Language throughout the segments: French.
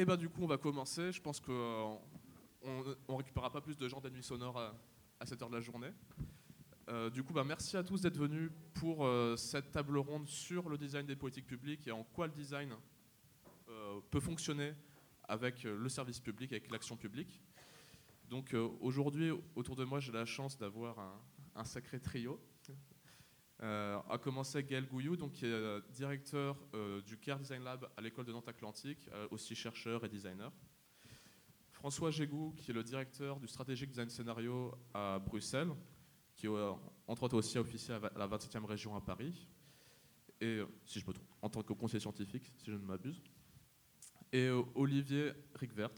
Et bah du coup, on va commencer. Je pense qu'on on récupérera pas plus de gens d'ennuis sonores à, à, cette heure de la journée. Euh, du coup, bah, merci à tous d'être venus pour euh, cette table ronde sur le design des politiques publiques et en quoi le design euh, peut fonctionner avec le service public, avec l'action publique. Donc aujourd'hui, autour de moi, j'ai la chance d'avoir un, sacré trio. À commencer Gaël Gouillou, donc, qui est directeur du CARE Design Lab à l'école de Nantes Atlantique, aussi chercheur et designer. François Gégou, qui est le directeur du stratégique design scénario à Bruxelles, qui euh, entre autres aussi a officié à la 27e région à Paris, et euh, si je me trompe, en tant que conseiller scientifique, si je ne m'abuse. Et euh, Olivier Ricvert,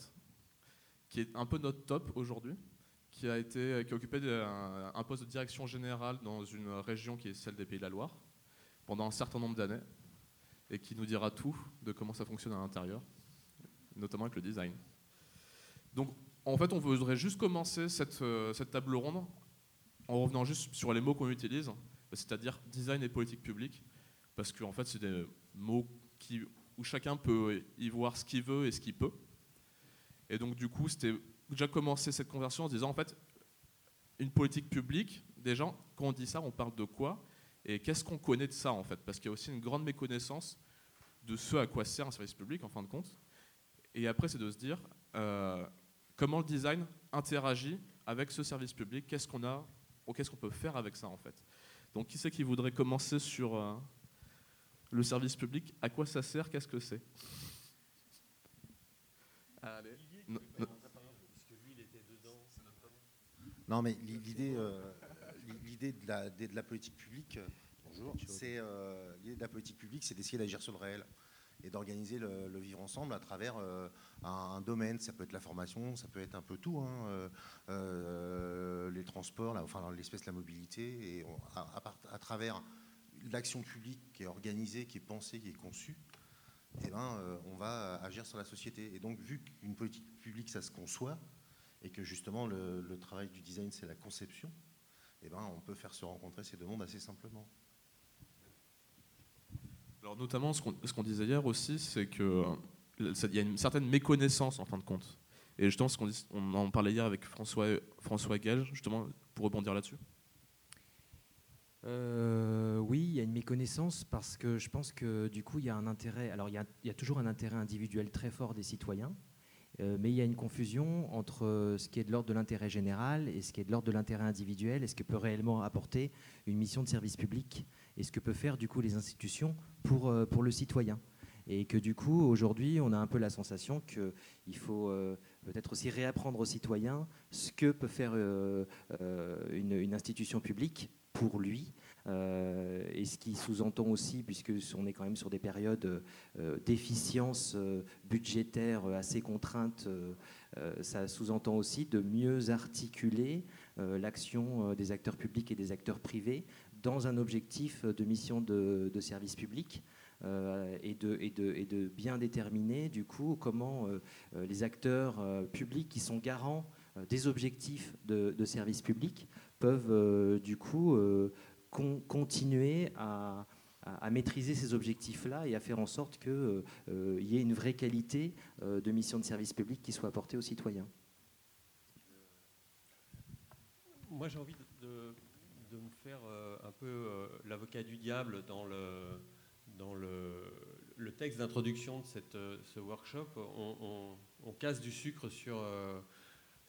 qui est un peu notre top aujourd'hui, qui a été, qui a occupé un, poste de direction générale dans une région qui est celle des Pays de la Loire pendant un certain nombre d'années, et qui nous dira tout de comment ça fonctionne à l'intérieur, notamment avec le design. Donc, en fait, on voudrait juste commencer cette, cette table ronde en revenant juste sur les mots qu'on utilise, c'est-à-dire design et politique publique, parce qu'en fait, c'est des mots qui, où chacun peut y voir ce qu'il veut et ce qu'il peut. Et donc, du coup, c'était déjà commencé cette conversion en se disant, en fait, une politique publique, déjà, quand on dit ça, on parle de quoi Et qu'est-ce qu'on connaît de ça, en fait? Parce qu'il y a aussi une grande méconnaissance de ce à quoi sert un service public, en fin de compte. Et après, c'est de se dire euh, comment le design interagit avec ce service public, qu'est-ce qu'on a qu'est-ce qu'on peut faire avec ça en fait? Donc qui c'est qui voudrait commencer sur euh, le service public? À quoi ça sert? Qu'est-ce que c'est? Allez. Non, mais l'idée, euh, l'idée de la, de la politique publique, bonjour, c'est euh, l'idée de la politique publique, c'est d'essayer d'agir sur le réel et d'organiser le, vivre ensemble à travers euh, un, domaine. Ça peut être la formation, ça peut être un peu tout, hein, euh, euh, les transports, enfin l'espèce de la mobilité, et à, travers l'action publique qui est organisée, qui est pensée, qui est conçue, eh ben, on va agir sur la société. Et donc, vu qu'une politique publique, ça se conçoit, et que justement le, travail du design, c'est la conception, eh ben, on peut faire se rencontrer ces deux mondes assez simplement. Alors notamment, ce qu'on disait hier aussi, c'est qu'il euh, y a une certaine méconnaissance en fin de compte. Et justement, ce on, en parlait hier avec François, François Gage, justement, pour rebondir là-dessus. Euh, oui, il y a une méconnaissance parce que je pense que du coup, il y a un intérêt. Alors, il y a, toujours un intérêt individuel très fort des citoyens, mais il y a une confusion entre ce qui est de l'ordre de l'intérêt général et ce qui est de l'ordre de l'intérêt individuel et ce que peut réellement apporter une mission de service public et ce que peuvent faire du coup les institutions pour, euh, pour le citoyen? Et que du coup, aujourd'hui, on a un peu la sensation qu'il faut euh, peut-être aussi réapprendre aux citoyens ce que peut faire euh, une, institution publique pour lui, et ce qui sous-entend aussi, puisque on est quand même sur des périodes d'efficience budgétaire assez contraintes, ça sous-entend aussi de mieux articuler l'action des acteurs publics et des acteurs privés dans un objectif de mission de, service public. Euh, et, de, et, de, bien déterminer du coup comment euh, euh, les acteurs publics qui sont garants des objectifs de, service public peuvent du coup continuer à, maîtriser ces objectifs-là et à faire en sorte qu'il y ait une vraie qualité de mission de service public qui soit apportée aux citoyens. Moi j'ai envie de me faire euh, un peu euh, l'avocat du diable dans le, texte d'introduction de euh, ce workshop. On, casse du sucre sur,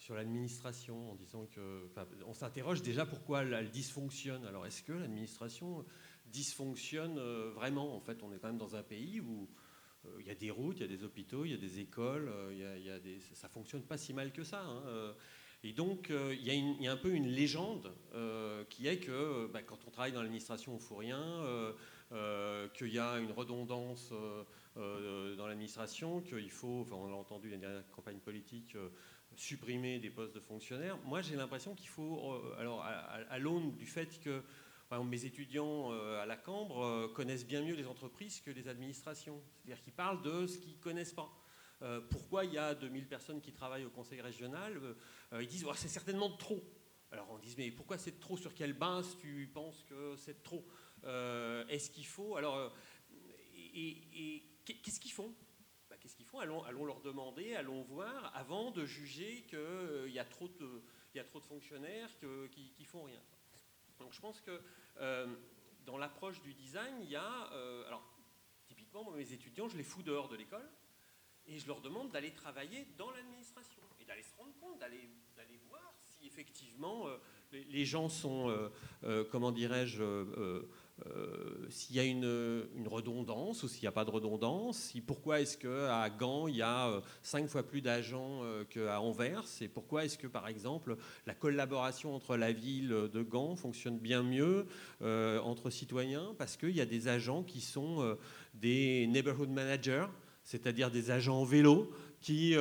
sur l'administration en disant que. on s'interroge déjà pourquoi elle, dysfonctionne. Alors est-ce que l'administration dysfonctionne vraiment? En fait, on est quand même dans un pays où. Il y a des routes, il y a des hôpitaux, il y a des écoles, il y a, ça fonctionne pas si mal que ça. Hein. Et donc, euh, il y, a un peu une légende euh, qui est que bah, quand on travaille dans l'administration, on ne fout rien, euh, qu'il y a une redondance dans l'administration, qu'il faut, enfin, on l'a entendu dans la dernière campagne politique, supprimer des postes de fonctionnaires. Moi, j'ai l'impression qu'il faut, alors, à, l'aune du fait que mes étudiants à la Cambre connaissent bien mieux les entreprises que les administrations. C'est-à-dire qu'ils parlent de ce qu'ils ne connaissent pas. Euh, pourquoi il y a 2000 personnes qui travaillent au conseil régional euh, Ils disent oh, c'est certainement trop. Alors on dit mais pourquoi c'est trop? Sur quelle base tu penses que c'est trop? Euh, Est-ce qu'il faut? Alors, et, qu'est-ce qu'ils font? Qu'est-ce qu'ils font? Allons, leur demander, allons voir, avant de juger qu'il y, a trop de, y a trop de fonctionnaires qui, ne font rien. Donc je pense que dans l'approche du design, il y a... alors, typiquement, mes étudiants, je les fous dehors de l'école et je leur demande d'aller travailler dans l'administration et d'aller se rendre compte, d'aller voir si effectivement les, gens sont, euh, euh, comment dirais-je, euh, s'il y a une, redondance ou s'il n'y a pas de redondance, pourquoi est-ce qu'à Gand, il y a cinq fois plus d'agents qu'à Anvers, et pourquoi est-ce que, par exemple, la collaboration entre la ville de Gand fonctionne bien mieux entre citoyens, parce qu'il y a des agents qui sont des neighborhood managers, c'est-à-dire des agents en vélo qui,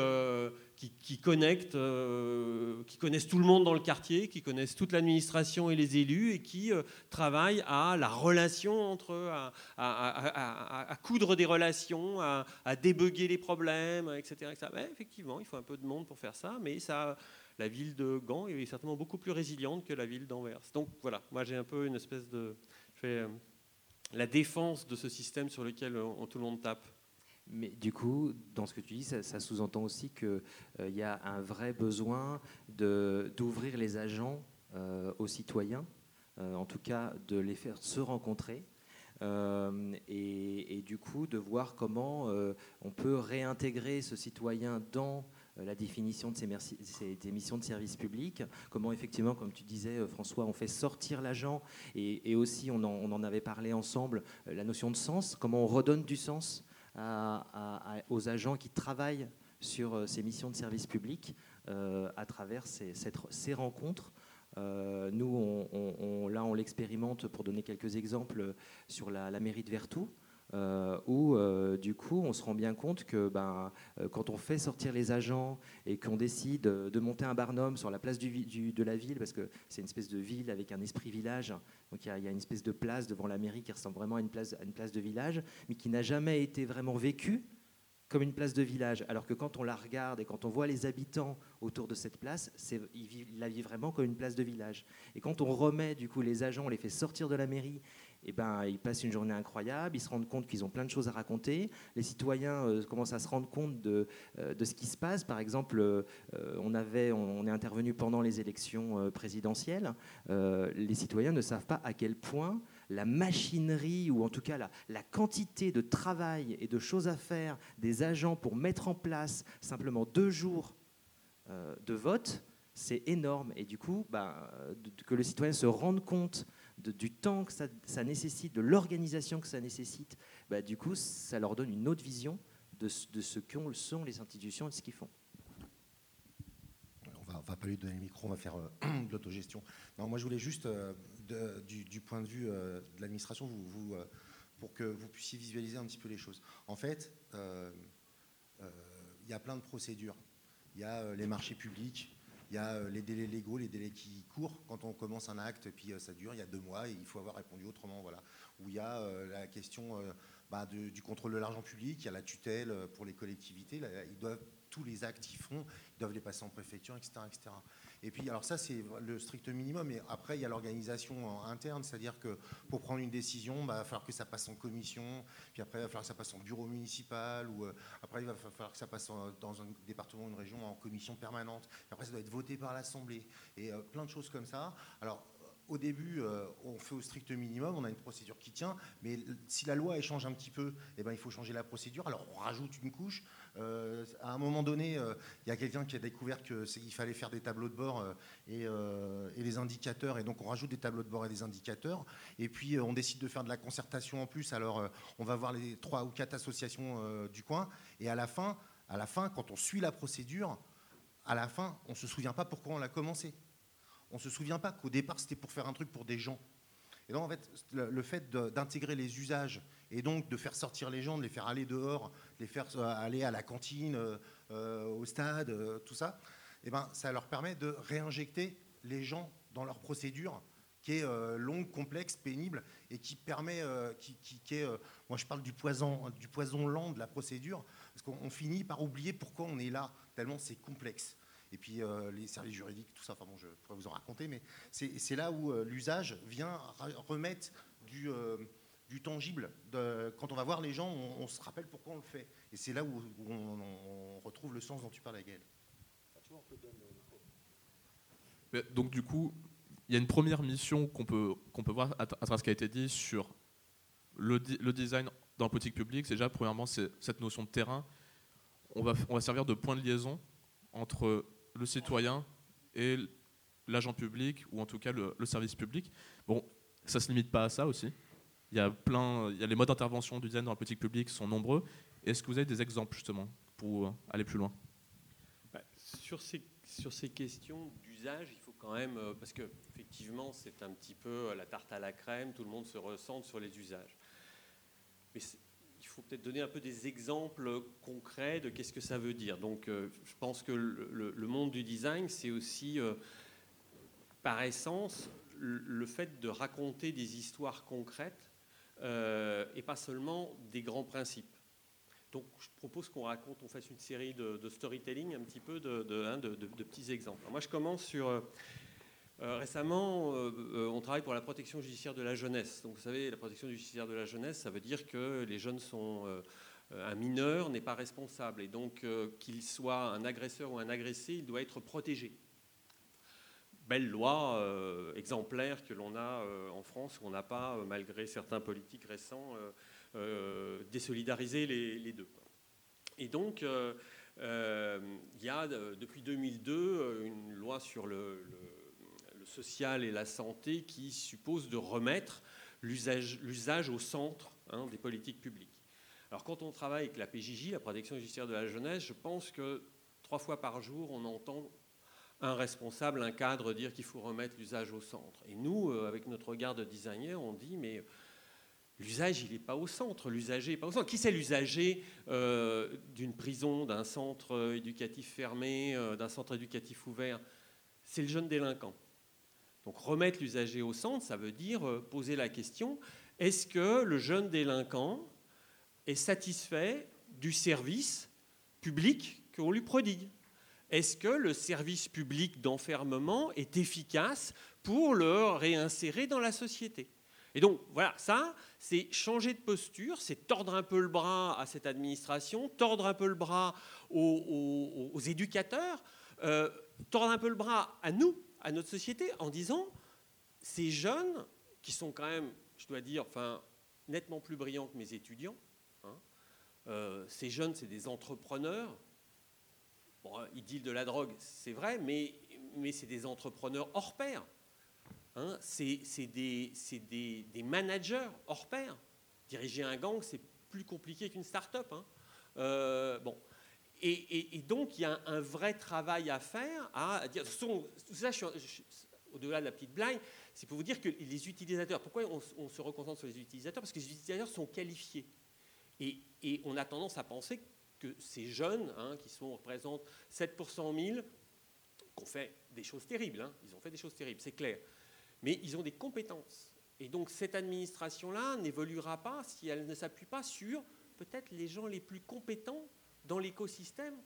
qui, connectent, euh, qui connaissent tout le monde dans le quartier, qui connaissent toute l'administration et les élus, et qui euh, travaillent à la relation entre eux, à, coudre des relations, à, débugger les problèmes, etc. effectivement, il faut un peu de monde pour faire ça, mais ça, la ville de Gand est certainement beaucoup plus résiliente que la ville d'Anvers. Donc voilà, moi j'ai un peu une espèce de... Je fais euh, la défense de ce système sur lequel tout le monde tape. Mais du coup, dans ce que tu dis, ça, sous-entend aussi qu'il euh, y a un vrai besoin d'ouvrir les agents euh, aux citoyens, euh, en tout cas de les faire se rencontrer. Et, du coup, de voir comment on peut réintégrer ce citoyen dans la définition de ces, missions de service public, comment effectivement, comme tu disais François, on fait sortir l'agent, et, aussi on en, on en, avait parlé ensemble, la notion de sens, comment on redonne du sens aux agents qui travaillent sur euh, ces missions de service public euh, à travers ces, rencontres. Euh, nous, on, là, on l'expérimente pour donner quelques exemples sur la, mairie de Vertou. Où du coup on se rend bien compte que ben, quand on fait sortir les agents et qu'on décide de monter un barnum sur la place de la ville, parce que c'est une espèce de ville avec un esprit village, donc il y, a une espèce de place devant la mairie qui ressemble vraiment à une place, à une place de village, mais qui n'a jamais été vraiment vécue comme une place de village. Alors que quand on la regarde et quand on voit les habitants autour de cette place, ils, la vivent vraiment comme une place de village. Et quand on remet du coup les agents, on les fait sortir de la mairie eh ben, ils passent une journée incroyable, ils se rendent compte qu'ils ont plein de choses à raconter. Les citoyens euh, commencent à se rendre compte de, euh, de, ce qui se passe. Par exemple, euh, on, avait, on, est intervenu pendant les élections présidentielles. les citoyens ne savent pas à quel point la machinerie, ou en tout cas la, la, quantité de travail et de choses à faire des agents pour mettre en place simplement deux jours de vote, c'est énorme. Et du coup, ben, que le citoyen se rende compte du temps que ça, nécessite, de l'organisation que ça nécessite, bah, du coup, ça leur donne une autre vision de, ce que sont les institutions et de ce qu'ils font. On va, va pas lui donner le micro, on va faire euh, de l'autogestion. Moi je voulais juste, euh, du, point de vue euh, de l'administration, vous, pour que vous puissiez visualiser un petit peu les choses. En fait, il y a plein de procédures. Il y a les marchés publics, il y a euh, les délais légaux, les délais qui courent. Quand on commence un acte, puis euh, ça dure, il y a deux mois, et il faut avoir répondu autrement. Voilà. Où il y a euh, la question bah, du contrôle de l'argent public, il y a la tutelle pour les collectivités. ils doivent, tous les actes qu'ils font, ils doivent les passer en préfecture, etc. etc. Et puis, alors ça, c'est le strict minimum. Et après, il y a l'organisation interne, c'est-à-dire que pour prendre une décision, bah, il va falloir que ça passe en commission, puis après, il va falloir que ça passe en bureau municipal, ou euh, après, il va falloir que ça passe dans un département, une région, en commission permanente. Après, ça doit être voté par l'Assemblée. Et euh, plein de choses comme ça. Alors, au début, euh, on fait au strict minimum, on a une procédure qui tient, mais si la loi échange un petit peu, eh ben, il faut changer la procédure. Alors on rajoute une couche. Euh, à un moment donné, euh, il y a quelqu'un qui a découvert qu'il fallait faire des tableaux de bord et, et, des indicateurs, et donc on rajoute des tableaux de bord et des indicateurs. Et puis on décide de faire de la concertation en plus. Alors on va voir les trois ou quatre associations du coin, et à la fin, à la fin, quand on suit la procédure, à la fin, on ne se souvient pas pourquoi on l'a commencé on ne se souvient pas qu'au départ, c'était pour faire un truc pour des gens. Et donc, en fait, le, fait d'intégrer les usages et donc de faire sortir les gens, de les faire aller dehors, de les faire euh, aller à la cantine, euh, euh, au stade, tout ça, eh ben, ça leur permet de réinjecter les gens dans leur procédure qui est longue, complexe, pénible et qui permet, qui, qui, est, moi je parle du poison, du poison lent de la procédure, parce qu'on finit par oublier pourquoi on est là, tellement c'est complexe et puis euh, les services juridiques, tout ça, enfin bon, je pourrais vous en raconter, mais c'est là où euh, l'usage vient remettre du, euh, du tangible. De, quand on va voir les gens, on, se rappelle pourquoi on le fait. Et c'est là où, on, retrouve le sens dont tu parles, Gaël. Donc du coup, il y a une première mission qu'on peut, qu'on peut voir à, travers ce qui a été dit sur le, le design dans la politique publique. C'est déjà, premièrement, c'est cette notion de terrain. On va, on va servir de point de liaison entre le citoyen et l'agent public, ou en tout cas le, service public. Bon, ça ne se limite pas à ça aussi. Il y a plein, il y a les modes d'intervention du design dans la politique publique sont nombreux. Est-ce que vous avez des exemples justement pour aller plus loin? Bah, sur, ces, questions d'usage, il faut quand même, euh, parce que effectivement c'est un petit peu la tarte à la crème, tout le monde se ressent sur les usages. Mais faut peut-être donner un peu des exemples concrets de qu'est-ce que ça veut dire. Donc euh, je pense que le, monde du design, c'est aussi euh, par essence le fait de raconter des histoires concrètes euh, et pas seulement des grands principes. Donc je propose qu'on raconte, on fasse une série de, storytelling, un petit peu de, hein, de, petits exemples. moi je commence sur... Euh, euh, récemment, on travaille pour la protection judiciaire de la jeunesse. Donc vous savez, la protection judiciaire de la jeunesse, ça veut dire que les jeunes sont... un mineur n'est pas responsable et donc qu'il soit un agresseur ou un agressé, il doit être protégé belle loi euh, exemplaire que l'on a euh, en France, où on n'a pas, euh, malgré certains politiques récents, désolidarisé les, deux. Et donc, il y a depuis 2002 une loi sur le, social et la santé qui suppose de remettre l'usage au centre hein, des politiques publiques. Alors quand on travaille avec la PJJ, la protection judiciaire de la jeunesse, je pense que trois fois par jour, on entend un responsable, un cadre dire qu'il faut remettre l'usage au centre. Et nous, euh, avec notre regard de designer, on dit mais l'usage, il n'est pas au centre, l'usager pas au centre. Qui c'est l'usager euh, d'une prison, d'un centre éducatif fermé, euh, d'un centre éducatif ouvert? C'est le jeune délinquant. Donc remettre l'usager au centre, ça veut dire poser la question, est-ce que le jeune délinquant est satisfait du service public qu'on lui prodigue? Est-ce que le service public d'enfermement est efficace pour le réinsérer dans la société? Et donc, voilà, ça, c'est changer de posture, c'est tordre un peu le bras à cette administration, tordre un peu le bras aux, éducateurs, euh, tordre un peu le bras à nous, à notre société, en disant, ces jeunes, qui sont quand même, je dois dire, enfin, nettement plus brillants que mes étudiants, hein, euh, ces jeunes, c'est des entrepreneurs, Bon, ils dealent de la drogue, c'est vrai, mais, mais c'est des entrepreneurs hors pair. Hein, c'est des, des, des, managers hors pair. Diriger un gang, c'est plus compliqué qu'une start-up. Hein. Euh, bon. Et, donc, il y a un, vrai travail à faire. Tout ça, au-delà de la petite blague, c'est pour vous dire que les utilisateurs, pourquoi on, se reconcentre sur les utilisateurs? Parce que les utilisateurs sont qualifiés. Et, on a tendance à penser que ces jeunes, hein, qui sont, représentent 7% 1000, qui ont fait des choses terribles, hein, ils ont fait des choses terribles, c'est clair, mais ils ont des compétences. Et donc cette administration-là n'évoluera pas si elle ne s'appuie pas sur peut-être les gens les plus compétents dans l'écosystème,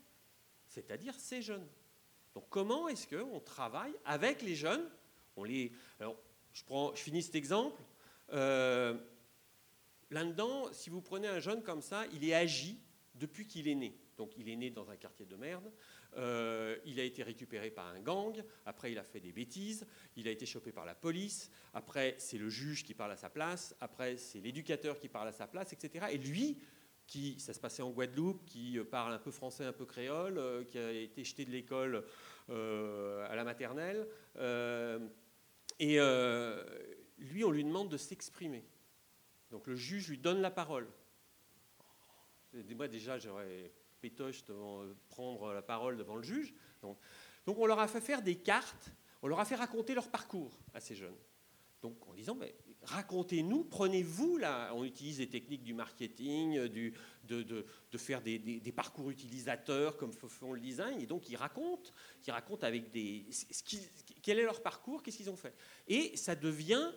c'est-à-dire ces jeunes. Donc comment est-ce qu'on travaille avec les jeunes? On les, alors, je, finis cet exemple. Euh, là-dedans, si vous prenez un jeune comme ça, il est agi depuis qu'il est né. Donc il est né dans un quartier de merde, euh, il a été récupéré par un gang, après il a fait des bêtises, il a été chopé par la police, après c'est le juge qui parle à sa place, après c'est l'éducateur qui parle à sa place, etc. Et lui, qui, ça se passait en Guadeloupe, qui euh, parle un peu français, un peu créole, euh, qui a été jeté de l'école à la maternelle, et lui on lui demande de s'exprimer. Donc le juge lui donne la parole. Moi, déjà, j'aurais pétoche de prendre la parole devant le juge. Donc, donc, on leur a fait faire des cartes, on leur a fait raconter leur parcours à ces jeunes. Donc, en disant, mais racontez-nous, prenez-vous là. On utilise des techniques du marketing, du, de, de, de, faire des, des, parcours utilisateurs comme font le design. Et donc, ils racontent, ils racontent avec des. quel est leur parcours, qu'est-ce qu'ils ont fait. Et ça devient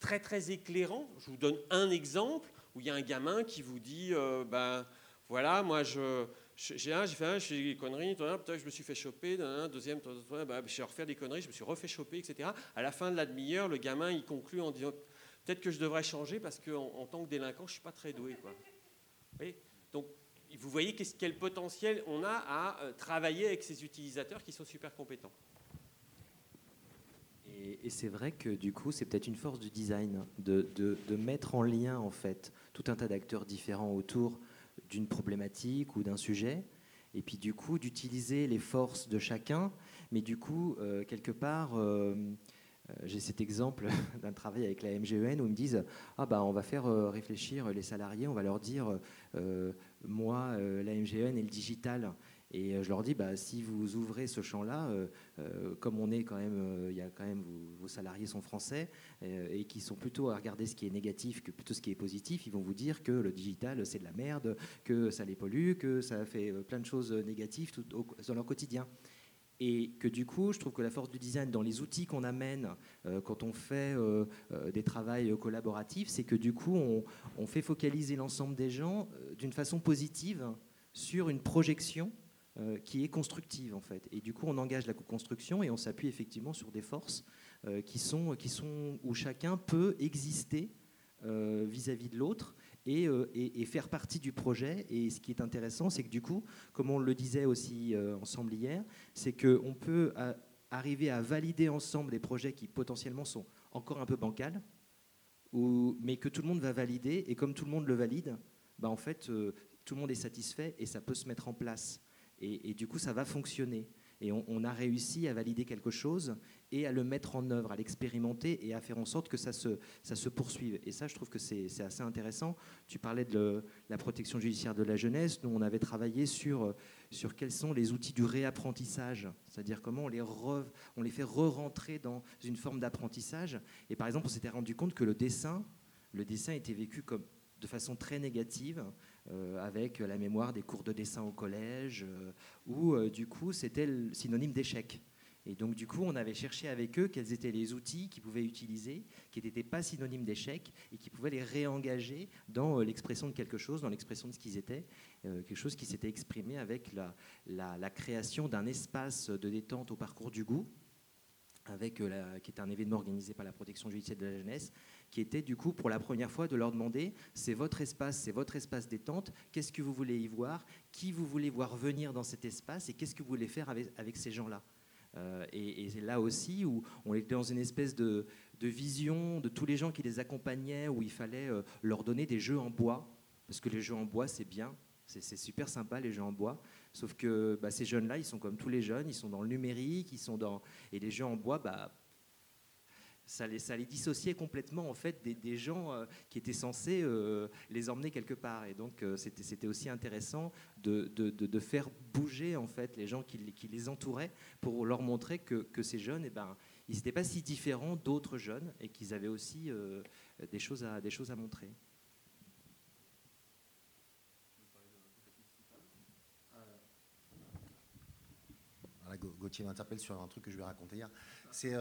très, très éclairant. Je vous donne un exemple où il y a un gamin qui vous dit euh, ben, voilà, moi, je, j'ai un, j'ai fait un, j'ai des conneries, peut-être je me suis fait choper, un deuxième, bah, je vais refaire des conneries, je me suis refait choper, etc. À la fin de la demi-heure, le gamin, il conclut en disant peut-être que je devrais changer parce qu'en en, tant que délinquant, je ne suis pas très doué. Quoi. Donc, vous voyez quel potentiel on a à euh, travailler avec ces utilisateurs qui sont super compétents. Et, c'est vrai que du coup, c'est peut-être une force du design de, de, mettre en lien en fait tout un tas d'acteurs différents autour d'une problématique ou d'un sujet, et puis du coup d'utiliser les forces de chacun, mais du coup euh, quelque part. Euh, j'ai cet exemple d'un travail avec la MGEN où ils me disent ah bah on va faire réfléchir les salariés, on va leur dire moi la MGEN et le digital et je leur dis, bah, si vous ouvrez ce champ-là, comme on est quand même, il y a quand même vos, salariés sont français et qui sont plutôt à regarder ce qui est négatif que plutôt ce qui est positif, ils vont vous dire que le digital c'est de la merde, que ça les pollue, que ça fait plein de choses négatives tout, dans leur quotidien. Et que du coup, je trouve que la force du design dans les outils qu'on amène euh, quand on fait euh, euh, des travails collaboratifs, c'est que du coup, on, fait focaliser l'ensemble des gens d'une façon positive sur une projection qui est constructive en fait. Et du coup, on engage la co-construction et on s'appuie effectivement sur des forces qui, sont, où chacun peut exister vis-à-vis -vis de l'autre euh, et, faire partie du projet. Et ce qui est intéressant, c'est que du coup, comme on le disait aussi euh, ensemble hier, c'est qu'on peut euh, arriver à valider ensemble des projets qui potentiellement sont encore un peu bancals, mais que tout le monde va valider. Et comme tout le monde le valide, bah en fait, tout le monde est satisfait et ça peut se mettre en place. Et du coup, ça va fonctionner. Et on, a réussi à valider quelque chose et à le mettre en œuvre, à l'expérimenter et à faire en sorte que ça se, poursuive. Et ça, je trouve que c'est assez intéressant. Tu parlais de la protection judiciaire de la jeunesse. Nous, on avait travaillé sur, sur quels sont les outils du réapprentissage, c'est-à-dire comment on les, fait re-rentrer dans une forme d'apprentissage. Et par exemple, on s'était rendu compte que le dessin, le dessin était vécu de façon très négative, euh, avec la mémoire des cours de dessin au collège, euh, où euh, du coup c'était synonyme d'échec. Et donc du coup, on avait cherché avec eux quels étaient les outils qu'ils pouvaient utiliser, qui n'étaient pas synonymes d'échec, et qui pouvaient les réengager dans l'expression de quelque chose, dans l'expression de ce qu'ils étaient, quelque chose qui s'était exprimé avec la, création d'un espace de détente au parcours du goût, avec la, qui est un événement organisé par la protection judiciaire de la jeunesse, qui était du coup pour la première fois de leur demander, c'est votre espace, c'est votre espace détente, qu'est-ce que vous voulez y voir, qui vous voulez voir venir dans cet espace et qu'est-ce que vous voulez faire avec, ces gens-là. Euh, et, là aussi où on était dans une espèce de, vision de tous les gens qui les accompagnaient, où il fallait euh, leur donner des jeux en bois, parce que les jeux en bois c'est bien, c'est super sympa les jeux en bois, sauf que bah, ces jeunes-là, ils sont comme tous les jeunes, ils sont dans le numérique, ils sont dans et les jeux en bois, bah ça les, dissociait complètement en fait des, gens euh, qui étaient censés euh, les emmener quelque part. Et donc euh, c'était aussi intéressant de, faire bouger en fait les gens qui, les entouraient pour leur montrer que, ces jeunes, eh ben, ils n'étaient pas si différents d'autres jeunes et qu'ils avaient aussi des, choses à, montrer. Gauthier m'interpelle sur un truc que je vais raconter hier. C'est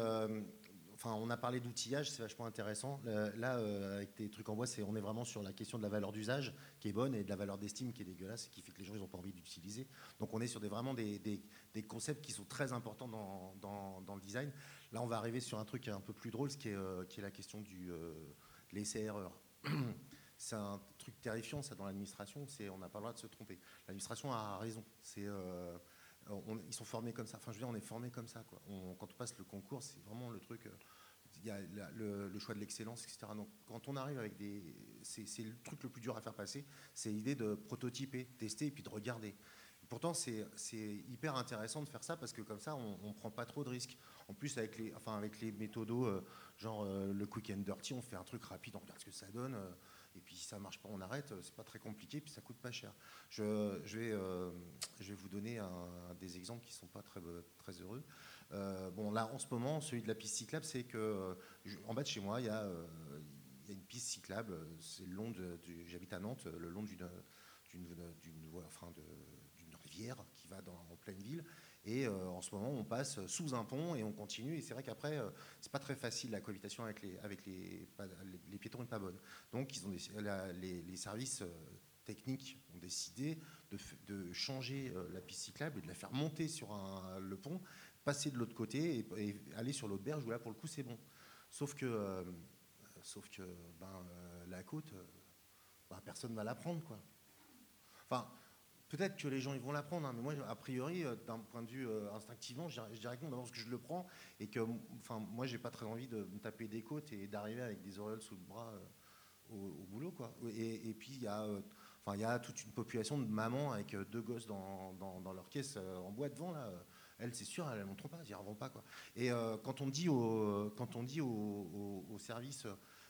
on a parlé d'outillage, c'est vachement intéressant. Là, euh, avec tes trucs en bois, on est vraiment sur la question de la valeur d'usage qui est bonne et de la valeur d'estime qui est dégueulasse qui fait que les gens n'ont pas envie d'utiliser. Donc on est sur des, vraiment des, concepts qui sont très importants dans, le design. Là, on va arriver sur un truc un peu plus drôle, ce qui est, euh, la question du euh, l'essai-erreur. C'est un truc terrifiant, ça, dans l'administration. On n'a pas le droit de se tromper. L'administration a raison. C'est ils sont formés comme ça. Enfin, je veux dire, on est formés comme ça. Quoi. quand on passe le concours, c'est vraiment le truc. Euh, il y a le, choix de l'excellence, etc. Donc, quand on arrive avec des. C'est le truc le plus dur à faire passer, c'est l'idée de prototyper, tester et puis de regarder. Pourtant, c'est hyper intéressant de faire ça parce que comme ça, on ne prend pas trop de risques. En plus, avec les, enfin, avec les méthodos, euh, genre euh, le quick and dirty, on fait un truc rapide, on regarde ce que ça donne. Et puis si ça marche pas, on arrête. C'est pas très compliqué, puis ça coûte pas cher. Je, vais, euh, vais vous donner des exemples qui sont pas très, très heureux. Euh, bon, là, en ce moment, celui de la piste cyclable, c'est que en bas de chez moi, il y a, une piste cyclable. C'est le long de, j'habite à Nantes, le long d'une, d'une, d'une, d'une rivière qui va dans, en pleine ville. Et euh, en ce moment, on passe sous un pont et on continue. Et c'est vrai qu'après, euh, c'est pas très facile la cohabitation avec les, avec les, les piétons n'est pas bonne. Donc, ils ont les, services euh, techniques ont décidé de, de changer la piste cyclable et de la faire monter sur un, le pont, passer de l'autre côté et, aller sur l'autre berge où là, pour le coup, c'est bon. Sauf que sauf que ben, la côte, ben, personne ne va la prendre. Quoi. Enfin, peut-être que les gens ils vont la prendre, hein, mais moi, a priori, d'un point de vue instinctivement, je dirais que non, parce que je le prends et que enfin, moi, j'ai pas très envie de me taper des côtes et d'arriver avec des auréoles sous le bras au, boulot. Quoi. Et, puis, il y a. Il y a toute une population de mamans avec deux gosses dans, dans leur caisse en bois devant là elles, c'est sûr, elles ne montreront pas, elles n'y arriveront pas. Quoi. Et euh, quand on dit au, quand on dit au, service,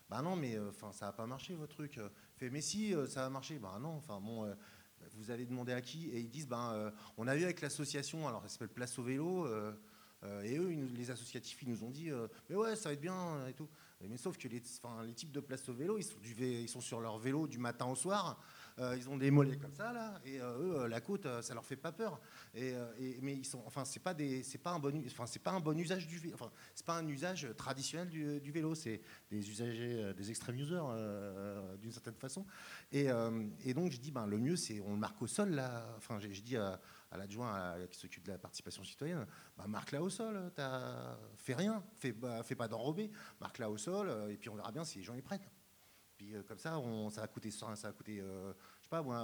bah non, mais euh, enfin, ça va pas marcher votre truc. Fait, mais si, euh, ça va marcher. Bah non, enfin bon, vous allez demander à qui Et ils disent, ben, on a vu avec l'association, alors ça s'appelle Place au vélo. et eux, les associatifs, ils nous ont dit, mais ouais, ça va être bien et tout. Mais sauf que les, types de place au vélo, ils sont sur leur vélo du matin au soir. Euh, ils ont des mollets comme ça là, et euh, eux, euh, la côte, ça leur fait pas peur. Et, mais ils sont, enfin, c'est pas des, c'est pas un bon, enfin, c'est pas un bon usage du, enfin, c'est pas un usage traditionnel du, vélo. C'est des usagers, des extreme users d'une certaine façon. Et, donc je dis, ben le mieux, c'est on le marque au sol là. Enfin, je dis à, l'adjoint qui s'occupe de la participation citoyenne, bah, marque-la au sol, as, fais rien, fais, bah, fais pas d'enrobé, marque-la au sol, et puis on verra bien si les gens y prennent. Euh, comme ça, on, ça a coûté, ça a coûté euh, je sais pas, moi,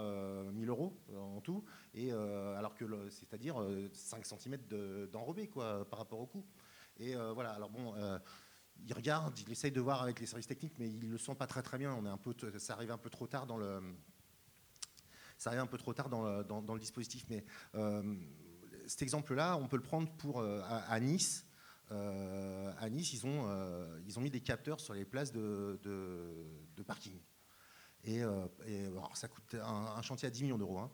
1000 euh, euros en tout, et alors que c'est-à-dire 5 cm d'enrobé quoi, par rapport au coût. Et voilà. Alors bon il regarde, il essaye de voir avec les services techniques, mais il le sent pas très très bien. On est un peu, ça arrive un peu trop tard dans le, ça arrive un peu trop tard dans le, dispositif. Mais cet exemple-là, on peut le prendre pour à, Nice. À Nice, ils ont, ils ont mis des capteurs sur les places de, parking. Et, euh, ça coûte un, chantier à 10 millions d'euros. Hein.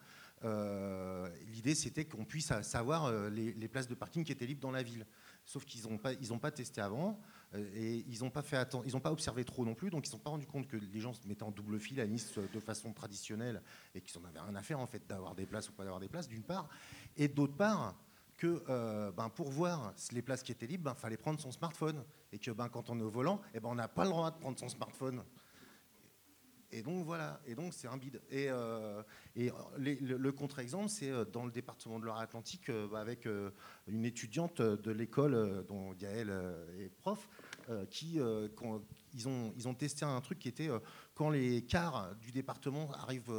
L'idée, c'était qu'on puisse savoir les, places de parking qui étaient libres dans la ville. Sauf qu'ils n'ont pas, testé avant et ils n'ont pas, observé trop non plus. Donc, ils ne sont pas rendus compte que les gens se mettaient en double fil à Nice de façon traditionnelle et qu'ils n'en avaient rien à faire en fait d'avoir des places ou pas d'avoir des places, d'une part. Et d'autre part, que euh, ben, pour voir les places qui étaient libres, il ben, fallait prendre son smartphone. Et que ben, quand on est au volant, eh on n'a pas le droit de prendre son smartphone. Et donc voilà, et donc c'est un bide. Et, euh, et le, contre-exemple, c'est euh, dans le département de Loire-Atlantique, avec une étudiante de l'école dont Gaël est prof, qui ils, ont, ils ont testé un truc qui était quand les cars du département arrivent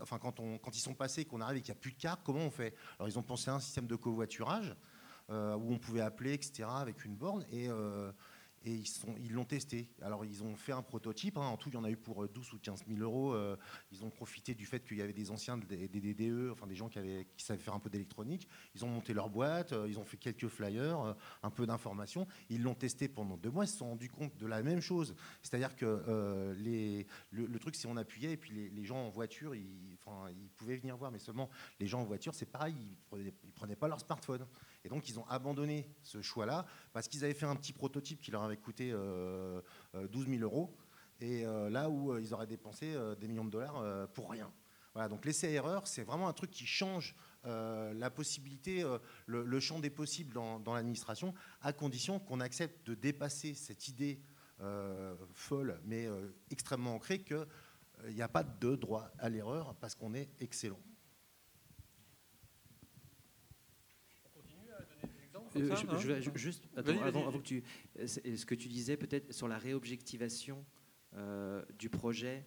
enfin, quand, quand ils sont passés, qu'on arrive et qu'il n'y a plus de carte, comment on fait? Alors, ils ont pensé à un système de covoiturage euh, où on pouvait appeler, etc., avec une borne. Et, euh, et ils, l'ont testé. Alors ils ont fait un prototype, hein. en tout il y en a eu pour 12 euh, ou 15 000 euros. Euh, ils ont profité du fait qu'il y avait des anciens des, DDE, enfin des gens qui, avaient, qui savaient faire un peu d'électronique. Ils ont monté leur boîte, euh, ils ont fait quelques flyers, un peu d'informations. Ils l'ont testé pendant deux mois, ils se sont rendus compte de la même chose. C'est-à-dire que le, truc, c'est on appuyait et puis les, gens en voiture, ils, pouvaient venir voir, mais seulement les gens en voiture, c'est pareil, ils ne prenaient, pas leur smartphone. Et donc ils ont abandonné ce choix-là parce qu'ils avaient fait un petit prototype qui leur avait coûté 12 euh, 000 euh, euros. Et euh, là où ils auraient dépensé des millions de dollars pour rien. Voilà, donc l'essai-erreur, c'est vraiment un truc qui change la possibilité, le, champ des possibles dans, l'administration, à condition qu'on accepte de dépasser cette idée folle, mais extrêmement ancrée, qu'il n'y a pas de droit à l'erreur parce qu'on est excellent. Je, hein juste, avant, que tu, ce que tu disais peut-être sur la réobjectivation euh, du projet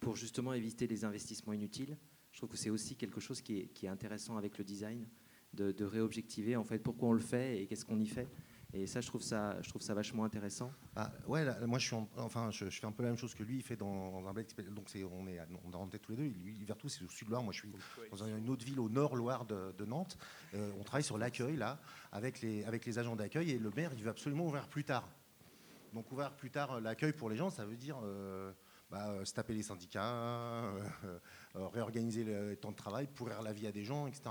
pour justement éviter les investissements inutiles? Je trouve que c'est aussi quelque chose qui est, qui est, intéressant avec le design, de, de, réobjectiver en fait pourquoi on le fait et qu'est-ce qu'on y fait. Et ça, je trouve ça, je trouve ça vachement intéressant. Ah, ouais, moi, je, suis enfin, je, fais un peu la même chose que lui. Il fait dans, un Donc, c'est, on est on en tête tous les deux. Lui, Vertou, c'est au sud de Loire. Moi, je suis dans une autre ville au nord Loire de, Nantes. Euh, on travaille sur l'accueil, là, avec les, avec les agents d'accueil. Et le maire, il veut absolument ouvrir plus tard. Donc, ouvrir plus tard euh, l'accueil pour les gens, ça veut dire. Euh, bah, se taper les syndicats, réorganiser le temps de travail, pourrir la vie à des gens, etc.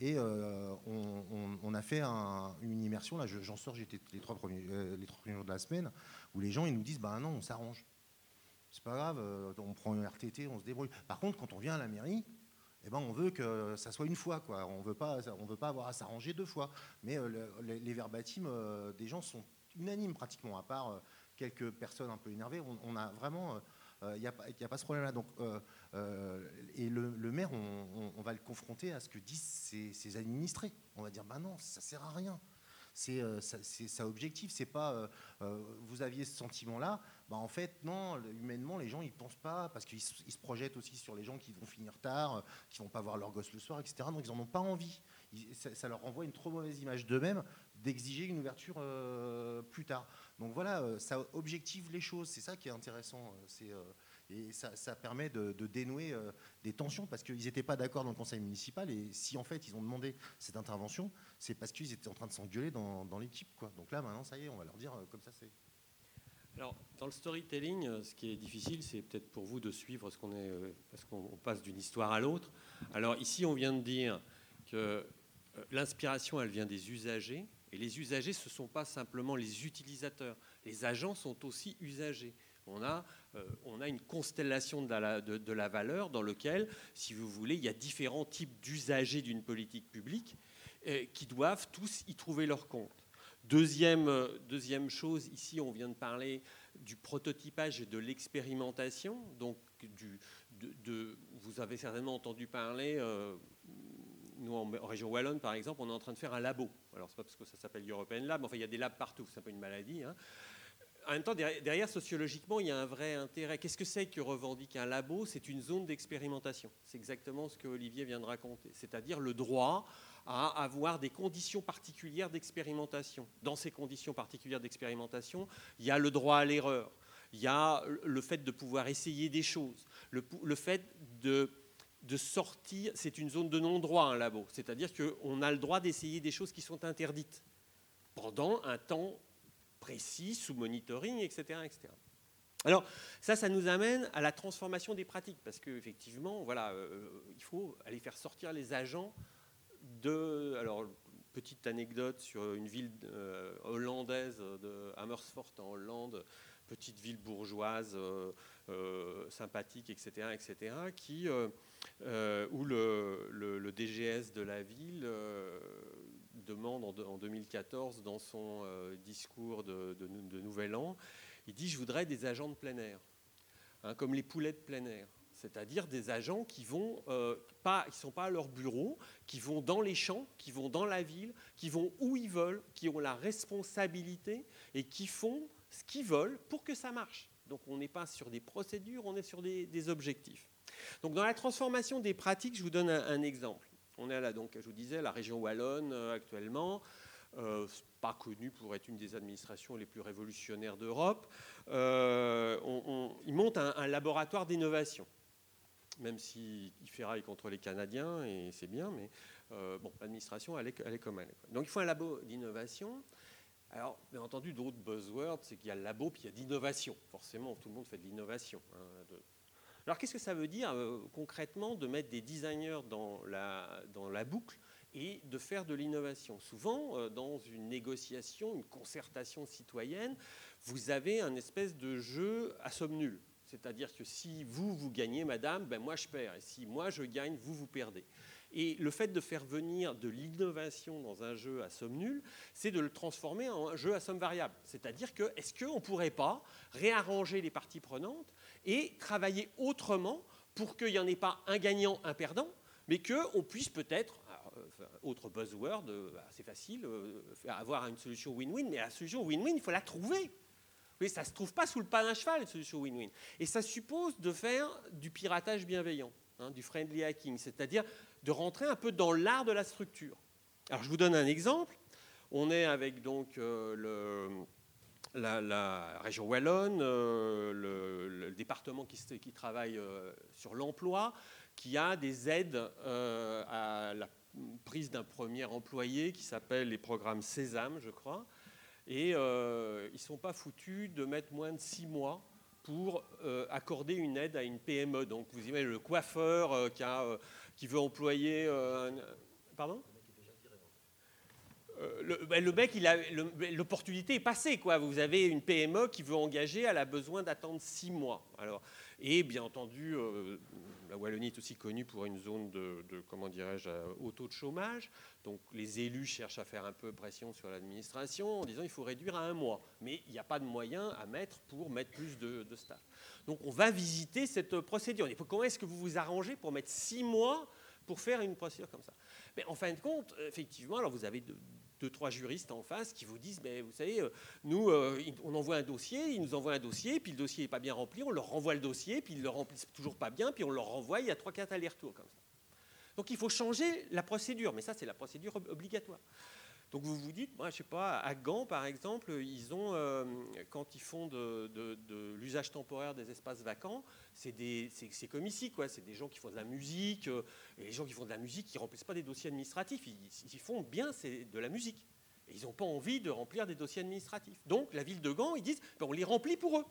Et on, a fait une immersion, là j'en sors, j'étais les, trois premiers, les trois premiers jours de la semaine, où les gens ils nous disent bah non, on s'arrange. C'est pas grave, on prend une RTT, on se débrouille. Par contre, quand on vient à la mairie, eh ben, on veut que ça soit une fois. Quoi. On ne veut pas avoir à s'arranger deux fois. Mais les, verbatims des gens sont unanimes pratiquement, à part quelques personnes un peu énervées. on a vraiment il euh, n'y a, pas ce problème-là. Donc, euh, euh, et le, maire, on, va le confronter à ce que disent ses, administrés. On va dire, bah non, ça sert à rien. c'est ça objectif. C'est pas vous aviez ce sentiment-là. Bah, en fait, non, humainement, les gens, ils pensent pas, parce qu'ils se projettent aussi sur les gens qui vont finir tard, qui vont pas voir leur gosse le soir, etc. Donc, ils n'en ont pas envie. ça, leur renvoie une trop mauvaise image d'eux-mêmes d'exiger une ouverture euh, plus tard. Donc voilà, euh, ça objective les choses, c'est ça qui est intéressant. Euh, c'est, et ça, permet de, dénouer des tensions parce qu'ils n'étaient pas d'accord dans le conseil municipal. Et si en fait ils ont demandé cette intervention, c'est parce qu'ils étaient en train de s'engueuler dans, l'équipe. Donc là, maintenant, ça y est, on va leur dire comme ça c'est. Alors, dans le storytelling, ce qui est difficile, c'est peut-être pour vous de suivre ce qu'on est, parce qu'on passe d'une histoire à l'autre. Alors ici, on vient de dire que l'inspiration, elle vient des usagers, et les usagers, ce ne sont pas simplement les utilisateurs. Les agents sont aussi usagers. On a, euh, on a une constellation de la, de, la, valeur dans lequel, si vous voulez, il y a différents types d'usagers d'une politique publique euh, qui doivent tous y trouver leur compte. Deuxième, euh, deuxième chose, ici on vient de parler du prototypage et de l'expérimentation. Donc du, de, vous avez certainement entendu parler, nous, en, région Wallonne, par exemple, on est en train de faire un labo. Alors, c'est pas parce que ça s'appelle European Lab, mais enfin, il y a des labs partout, c'est un peu une maladie. Hein. En même temps, derrière, sociologiquement, il y a un vrai intérêt. Qu'est-ce que c'est que revendique un labo? C'est une zone d'expérimentation. C'est exactement ce que Olivier vient de raconter. C'est-à-dire le droit à avoir des conditions particulières d'expérimentation. Dans ces conditions particulières d'expérimentation, il y a le droit à l'erreur. Il y a le fait de pouvoir essayer des choses. Le, le fait de de sortir, c'est une zone de non-droit, un labo. C'est-à-dire qu'on a le droit d'essayer des choses qui sont interdites pendant un temps précis, sous monitoring, etc. etc. Alors ça, ça nous amène à la transformation des pratiques, parce qu'effectivement, voilà, euh, il faut aller faire sortir les agents de... Alors, petite anecdote sur une ville euh, hollandaise de Amersfoort en Hollande, petite ville bourgeoise, euh, sympathique, etc., etc., qui où le, DGS de la ville euh, demande en, 2014 dans son euh, discours de, Nouvel An, il dit je voudrais des agents de plein air, hein, comme les poulets de plein air c'est-à-dire des agents qui vont pas, qui sont pas à leur bureau, qui vont dans les champs, qui vont dans la ville, qui vont où ils veulent, qui ont la responsabilité et qui font ce qu'ils veulent pour que ça marche. Donc on n'est pas sur des procédures, on est sur des objectifs. Donc dans la transformation des pratiques, je vous donne un, exemple. On est là, donc, je vous disais, la région wallonne euh, actuellement. Euh, pas connue pour être une des administrations les plus révolutionnaires d'Europe. Euh, il monte un, laboratoire d'innovation, même s'il ferraille contre les Canadiens, et c'est bien, mais bon, l'administration, elle est, elle est comme elle. Donc il faut un labo d'innovation. Alors, bien entendu, d'autres buzzwords, c'est qu'il y a le labo, puis il y a d'innovation. Forcément, tout le monde fait de l'innovation. Hein, alors qu'est-ce que ça veut dire euh, concrètement de mettre des designers dans la, boucle et de faire de l'innovation? Souvent, euh, dans une négociation, une concertation citoyenne, vous avez un espèce de jeu à somme nulle. C'est-à-dire que si vous, vous gagnez, madame, ben moi je perds. Et si moi je gagne, vous, vous perdez. Et le fait de faire venir de l'innovation dans un jeu à somme nulle, c'est de le transformer en un jeu à somme variable. C'est-à-dire que est-ce qu'on ne pourrait pas réarranger les parties prenantes et travailler autrement pour qu'il n'y en ait pas un gagnant, un perdant, mais qu'on puisse peut-être, euh, autre buzzword, euh, c'est facile, euh, avoir une solution win-win, mais la solution win-win, il faut la trouver. Oui, ça ne se trouve pas sous le pas d'un cheval, la solution win-win. Et ça suppose de faire du piratage bienveillant, hein, du friendly hacking, c'est-à-dire de rentrer un peu dans l'art de la structure. Alors je vous donne un exemple. On est avec donc le la, région wallonne, euh, le, département qui, travaille euh, sur l'emploi, qui a des aides euh, à la prise d'un premier employé qui s'appelle les programmes Sésame, je crois. Et ils ne sont pas foutus de mettre moins de six mois pour accorder une aide à une PME. Donc vous imaginez le coiffeur qui, qui veut employer... pardon? Euh, ben, le, mec, l'opportunité est passée. Quoi. Vous avez une PME qui veut engager, elle a besoin d'attendre six mois. Et bien entendu, euh, la Wallonie est aussi connue pour une zone de, comment dirais-je, haut taux de chômage. Donc les élus cherchent à faire un peu pression sur l'administration en disant il faut réduire à un mois. Mais il n'y a pas de moyens à mettre pour mettre plus de, de staff. Donc on va visiter cette procédure. Comment est-ce que vous vous arrangez pour mettre six mois pour faire une procédure comme ça? Mais en fin de compte, effectivement, alors vous avez de, deux, trois juristes en face qui vous disent, mais vous savez, euh, nous, euh, on envoie un dossier, ils nous envoient un dossier, puis le dossier n'est pas bien rempli, on leur renvoie le dossier, puis ils le remplissent toujours pas bien, puis on leur renvoie, il y a trois, quatre allers-retours. Donc il faut changer la procédure, mais ça c'est la procédure obligatoire. Donc vous vous dites, moi je sais pas, à Gand par exemple, ils ont, euh, quand ils font de, l'usage temporaire des espaces vacants, c'est comme ici, quoi. C'est des gens qui font de la musique, euh, et les gens qui font de la musique, ils remplissent pas des dossiers administratifs, ils, font bien de la musique. Et ils n'ont pas envie de remplir des dossiers administratifs. Donc la ville de Gand, ils disent, ben, on les remplit pour eux.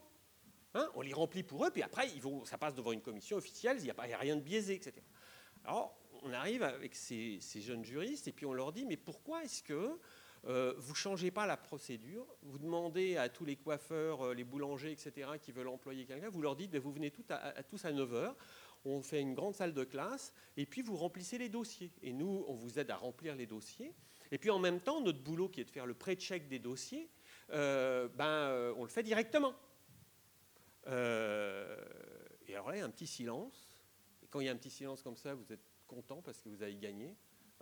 Hein, on les remplit pour eux, puis après, ils vont, ça passe devant une commission officielle, il n'y a, a, rien de biaisé, etc. Alors, on arrive avec ces, jeunes juristes et puis on leur dit mais pourquoi est-ce que euh, vous ne changez pas la procédure Vous demandez à tous les coiffeurs, euh, les boulangers, etc., qui veulent employer quelqu'un, vous leur dites mais vous venez tous à, tous à 9h, on fait une grande salle de classe et puis vous remplissez les dossiers. Et nous, on vous aide à remplir les dossiers. Et puis en même temps, notre boulot qui est de faire le pré-check des dossiers, euh, ben, on le fait directement. et alors là, il y a un petit silence. Et quand il y a un petit silence comme ça, vous êtes content parce que vous avez gagné.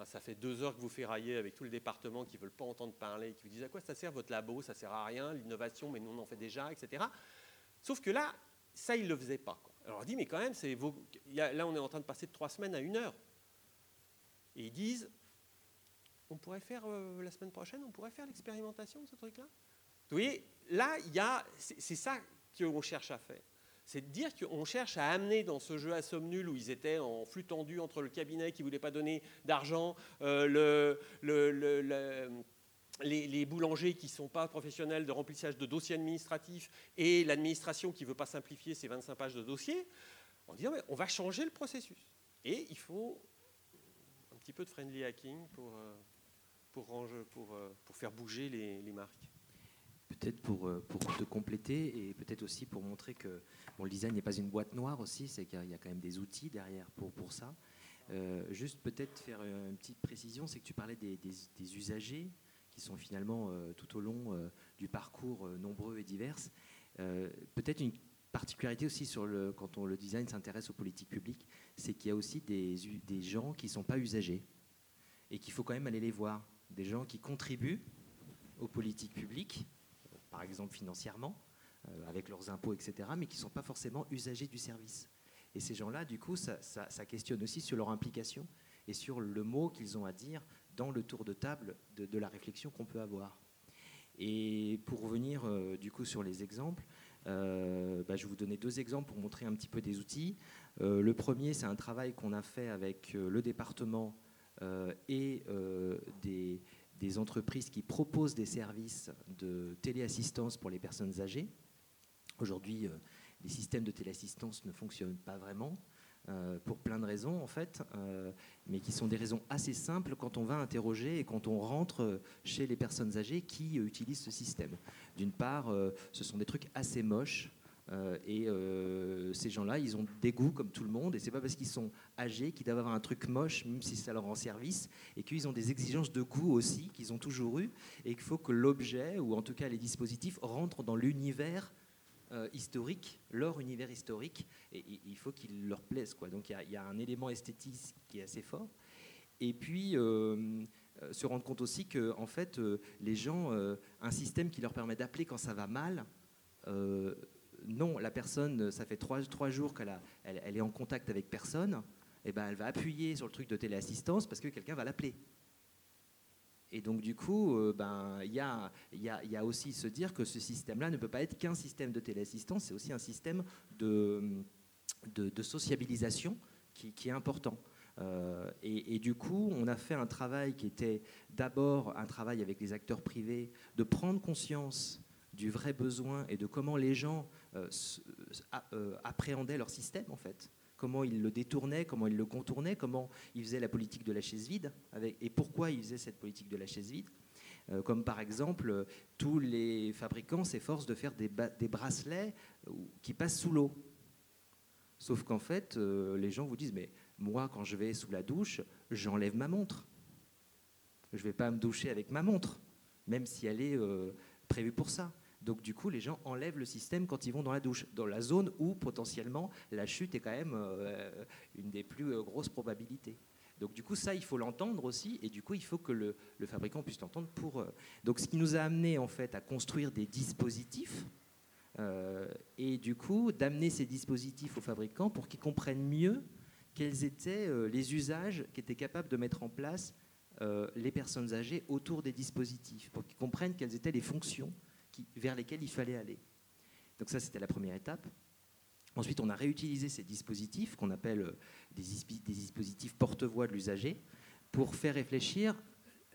ça fait deux heures que vous ferraillez avec tous les départements qui ne veulent pas entendre parler, qui vous disent à quoi ça sert votre labo, ça sert à rien, l'innovation, mais nous on en fait déjà, etc. Sauf que là, ça, ils ne le faisaient pas. Alors on dit, mais quand même, là on est en train de passer de trois semaines à une heure. Et ils disent, on pourrait faire euh, la semaine prochaine, on pourrait faire l'expérimentation de ce truc-là. Vous voyez, là, a, c'est ça qu'on cherche à faire c'est de dire qu'on cherche à amener dans ce jeu à somme nulle où ils étaient en flux tendu entre le cabinet qui ne voulait pas donner d'argent, euh, les, boulangers qui ne sont pas professionnels de remplissage de dossiers administratifs et l'administration qui ne veut pas simplifier ces 25 pages de dossiers, en disant on va changer le processus. Et il faut un petit peu de friendly hacking pour, euh, euh, pour faire bouger les marques. Peut-être pour, pour te compléter et peut-être aussi pour montrer que le design n'est pas une boîte noire aussi, c'est qu'il y a quand même des outils derrière pour, pour ça. Euh, juste peut-être faire une petite précision, c'est que tu parlais des, usagers qui sont finalement euh, tout au long euh, du parcours nombreux et divers. peut-être une particularité aussi sur le, quand on, le design s'intéresse aux politiques publiques, c'est qu'il y a aussi des, des gens qui ne sont pas usagers et qu'il faut quand même aller les voir. Des gens qui contribuent aux politiques publiques, par exemple financièrement, euh, avec leurs impôts, etc., mais qui ne sont pas forcément usagers du service. Et ces gens-là, du coup, ça, questionne aussi sur leur implication et sur le mot qu'ils ont à dire dans le tour de table de, la réflexion qu'on peut avoir. Et pour revenir euh, du coup sur les exemples, euh, bah, je vais vous donner deux exemples pour montrer un petit peu des outils. le premier, c'est un travail qu'on a fait avec le département et des, des, entreprises qui proposent des services de téléassistance pour les personnes âgées. Aujourd'hui, euh, les systèmes de téléassistance ne fonctionnent pas vraiment. Euh, pour plein de raisons en fait, euh, mais qui sont des raisons assez simples quand on va interroger et quand on rentre chez les personnes âgées qui utilisent ce système. D'une part, ce sont des trucs assez moches. Et ces gens-là, ils ont des goûts comme tout le monde, et c'est pas parce qu'ils sont âgés qu'ils doivent avoir un truc moche, même si ça leur rend service, et qu'ils ont des exigences de goût aussi qu'ils ont toujours eu, et qu'il faut que l'objet ou en tout cas les dispositifs rentrent dans l'univers euh, historique, leur univers historique, et, il faut qu'il leur plaise. Quoi. Donc il y, a un élément esthétique qui est assez fort. Et puis euh, euh, se rendre compte aussi que en fait, les gens, un système qui leur permet d'appeler quand ça va mal, non, la personne, ça fait trois, jours qu'elle elle, est en contact avec personne, et eh ben elle va appuyer sur le truc de téléassistance parce que quelqu'un va l'appeler. Et donc, du coup, euh, ben, il y, a, aussi se dire que ce système-là ne peut pas être qu'un système de téléassistance, c'est aussi un système de, sociabilisation qui, est important. Euh, et, du coup, on a fait un travail qui était d'abord un travail avec les acteurs privés, de prendre conscience du vrai besoin et de comment les gens appréhendaient leur système, en fait comment il le détournait, comment il le contournait, comment il faisait la politique de la chaise vide, et pourquoi il faisait cette politique de la chaise vide. Euh, comme par exemple, tous les fabricants s'efforcent de faire des, bracelets euh, qui passent sous l'eau. Sauf qu'en fait, euh, les gens vous disent, mais moi, quand je vais sous la douche, j'enlève ma montre. Je ne vais pas me doucher avec ma montre, même si elle est prévue pour ça. Donc du coup, les gens enlèvent le système quand ils vont dans la douche, dans la zone où potentiellement la chute est quand même euh, une des plus euh, grosses probabilités. Donc du coup, ça, il faut l'entendre aussi, et du coup, il faut que le, fabricant puisse l'entendre pour... Euh, donc ce qui nous a amené en fait à construire des dispositifs, euh, et du coup, d'amener ces dispositifs aux fabricants pour qu'ils comprennent mieux quels étaient les usages qu'étaient capables de mettre en place les personnes âgées autour des dispositifs, pour qu'ils comprennent quelles étaient les fonctions vers lesquelles il fallait aller. Donc ça, c'était la première étape. Ensuite, on a réutilisé ces dispositifs qu'on appelle des, dispositifs porte-voix de l'usager pour faire réfléchir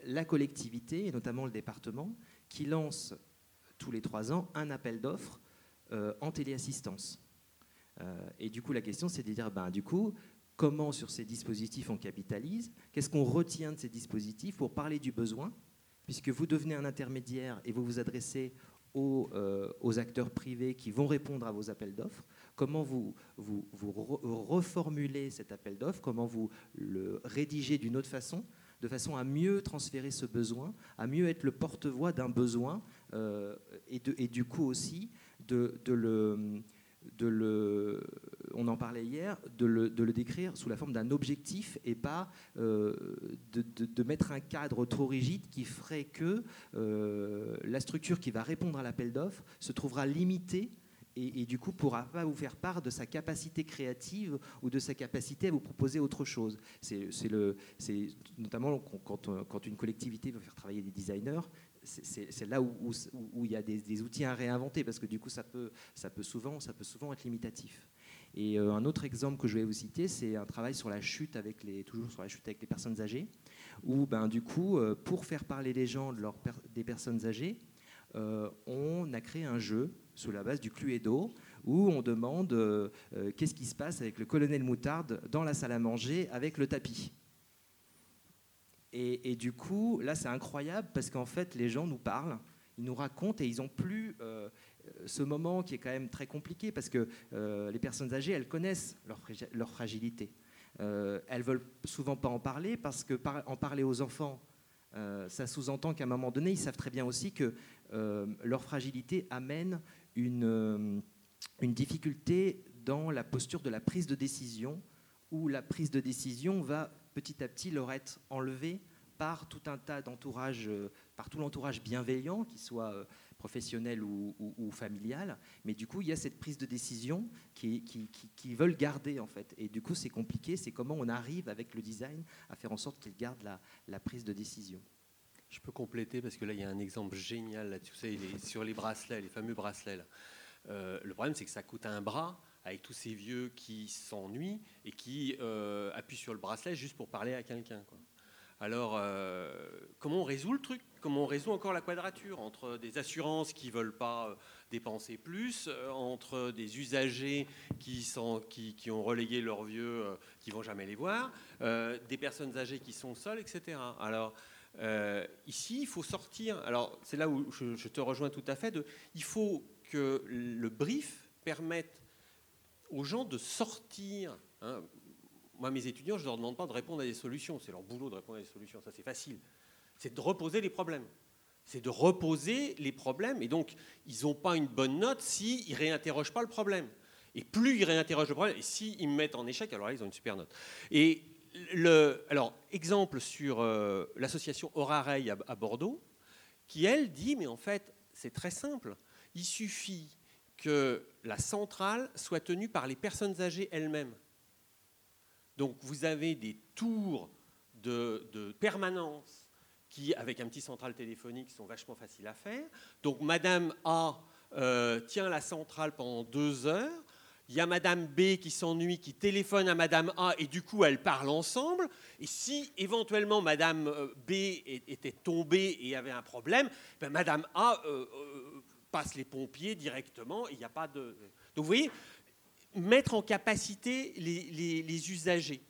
la collectivité, et notamment le département, qui lance tous les trois ans un appel d'offres euh, en téléassistance. Euh, et du coup, la question, c'est de dire, ben, du coup, comment sur ces dispositifs on capitalise? Qu'est-ce qu'on retient de ces dispositifs pour parler du besoin? Puisque vous devenez un intermédiaire et vous vous adressez aux, euh, aux acteurs privés qui vont répondre à vos appels d'offres. Comment vous, vous, reformulez cet appel d'offres, comment vous le rédigez d'une autre façon, de façon à mieux transférer ce besoin, à mieux être le porte-voix d'un besoin, euh, et, du coup aussi de, le, on en parlait hier, de le, décrire sous la forme d'un objectif et pas euh, de, mettre un cadre trop rigide qui ferait que euh, la structure qui va répondre à l'appel d'offres se trouvera limitée et, du coup pourra pas vous faire part de sa capacité créative ou de sa capacité à vous proposer autre chose. C'est notamment quand, quand, une collectivité veut faire travailler des designers, c'est là où, il y a des, outils à réinventer parce que du coup ça peut, ça peut, souvent, ça peut souvent être limitatif. Et euh, un autre exemple que je vais vous citer, c'est un travail sur la chute avec les, toujours sur la chute avec les personnes âgées, où ben, du coup, euh, pour faire parler les gens des personnes âgées, euh, on a créé un jeu sous la base du Cluedo, où on demande qu'est-ce qui se passe avec le colonel Moutarde dans la salle à manger avec le tapis. Et, du coup, là, c'est incroyable parce qu'en fait, les gens nous parlent, ils nous racontent et ils n'ont plus euh, ce moment qui est quand même très compliqué parce que les personnes âgées, elles connaissent leur, fragilité. elles veulent souvent pas en parler parce que en parler aux enfants, ça sous-entend qu'à un moment donné, ils savent très bien aussi que leur fragilité amène euh, une, difficulté dans la posture de la prise de décision, où la prise de décision va petit à petit leur être enlevée par tout un tas d'entourage, euh, par tout l'entourage bienveillant, qu'il soit euh, professionnel ou, familial. Mais du coup, il y a cette prise de décision qui, qui, veulent garder, en fait. Et du coup, c'est compliqué. C'est comment on arrive, avec le design, à faire en sorte qu'ils gardent la, la, prise de décision. Je peux compléter parce que là, il y a un exemple génial là-dessus. Vous savez, sur les bracelets, les fameux bracelets. Euh, le problème, c'est que ça coûte un bras avec tous ces vieux qui s'ennuient et qui euh, appuient sur le bracelet juste pour parler à quelqu'un. Alors, euh, comment on résout le truc? Comment on résout encore la quadrature entre des assurances qui ne veulent pas dépenser plus, entre des usagers qui, ont relayé leurs vieux, qui vont jamais les voir, des personnes âgées qui sont seules, etc. Alors, euh, ici, il faut sortir. Alors, c'est là où je, te rejoins tout à fait. Il faut que le brief permette aux gens de sortir. Hein. Moi, mes étudiants, je ne leur demande pas de répondre à des solutions. C'est leur boulot de répondre à des solutions. Ça, c'est facile. C'est de reposer les problèmes. C'est de reposer les problèmes. Et donc, ils n'ont pas une bonne note s'ils ne réinterrogent pas le problème. Et plus ils réinterrogent le problème, et s'ils me mettent en échec, alors là, ils ont une super note. Et alors, exemple sur euh, l'association Orareil à, Bordeaux, qui elle dit, mais en fait, c'est très simple. Il suffit que la centrale soit tenue par les personnes âgées elles-mêmes. Donc vous avez des tours de, permanence qui, avec un petit central téléphonique, sont vachement faciles à faire. Donc Madame A euh, tient la centrale pendant deux heures il y a Madame B qui s'ennuie, qui téléphone à Madame A, et du coup, elles parlent ensemble. Et si éventuellement Madame euh, B était tombée et avait un problème, ben Madame A euh, passe les pompiers directement. Il n'y a pas de. Donc vous voyez, mettre en capacité les, usagers,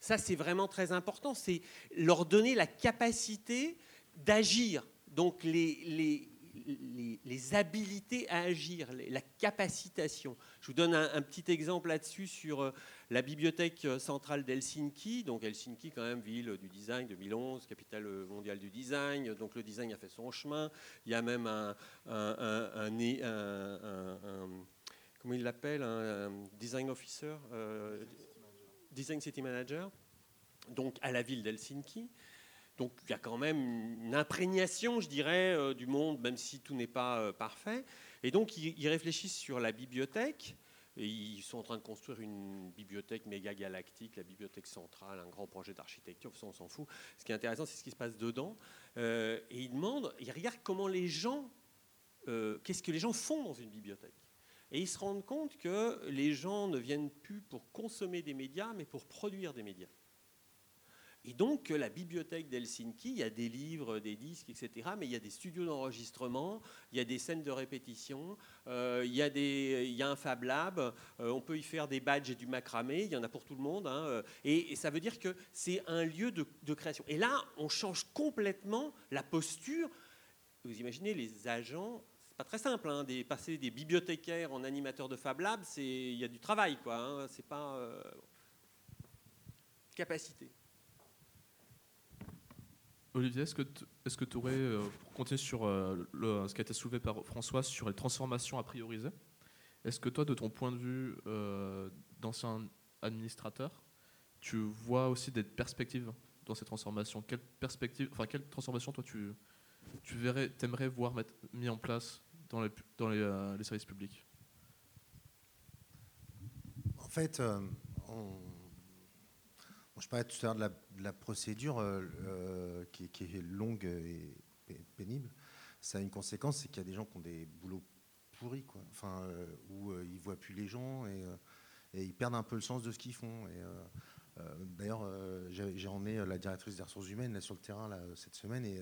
ça c'est vraiment très important. C'est leur donner la capacité d'agir. Donc les, les, habilités à agir, la capacitation. Je vous donne un, petit exemple là-dessus sur euh, la bibliothèque euh, centrale d'Helsinki. Donc Helsinki, quand même, ville du design 2011, capitale euh, mondiale du design. Donc le design a fait son chemin. Il y a même un, comment il l'appelle, un, design officer, design city manager donc à la ville d'Helsinki. Donc il y a quand même une imprégnation, je dirais, euh, du monde, même si tout n'est pas euh, parfait. Et donc ils, réfléchissent sur la bibliothèque. Ils sont en train de construire une bibliothèque méga galactique, la bibliothèque centrale, un grand projet d'architecture. on s'en fout. Ce qui est intéressant, c'est ce qui se passe dedans. Euh, et ils demandent, ils regardent comment les gens, qu'est-ce que les gens font dans une bibliothèque. Et ils se rendent compte que les gens ne viennent plus pour consommer des médias, mais pour produire des médias. Et donc, la bibliothèque d'Helsinki, il y a des livres, des disques, etc., mais il y a des studios d'enregistrement, il y a des scènes de répétition, euh, il, y a un Fab Lab, euh, on peut y faire des badges et du macramé, il y en a pour tout le monde. Hein, euh, et, ça veut dire que c'est un lieu de, création. Et là, on change complètement la posture. Vous imaginez les agents. Pas très simple, hein, passer des bibliothécaires en animateurs de Fab Lab, il y a du travail, quoi. Hein, c'est pas capacité. Olivier, est-ce que tu aurais, euh, pour continuer sur euh, ce qui a été soulevé par François sur les transformations à prioriser, est-ce que toi, de ton point de vue euh, d'ancien administrateur, tu vois aussi des perspectives dans ces transformations? Quelles perspectives, enfin, quelles transformations toi tu, tu voir mettre, mis en place dans les, dans les, services publics? En fait, je parlais tout à l'heure de, la, procédure euh, euh, qui, est longue et, pénible. Ça a une conséquence, c'est qu'il y a des gens qui ont des boulots pourris, quoi. Enfin, euh, où ils ne voient plus les gens et, ils perdent un peu le sens de ce qu'ils font. D'ailleurs, j'ai emmené la directrice des ressources humaines sur le terrain cette semaine et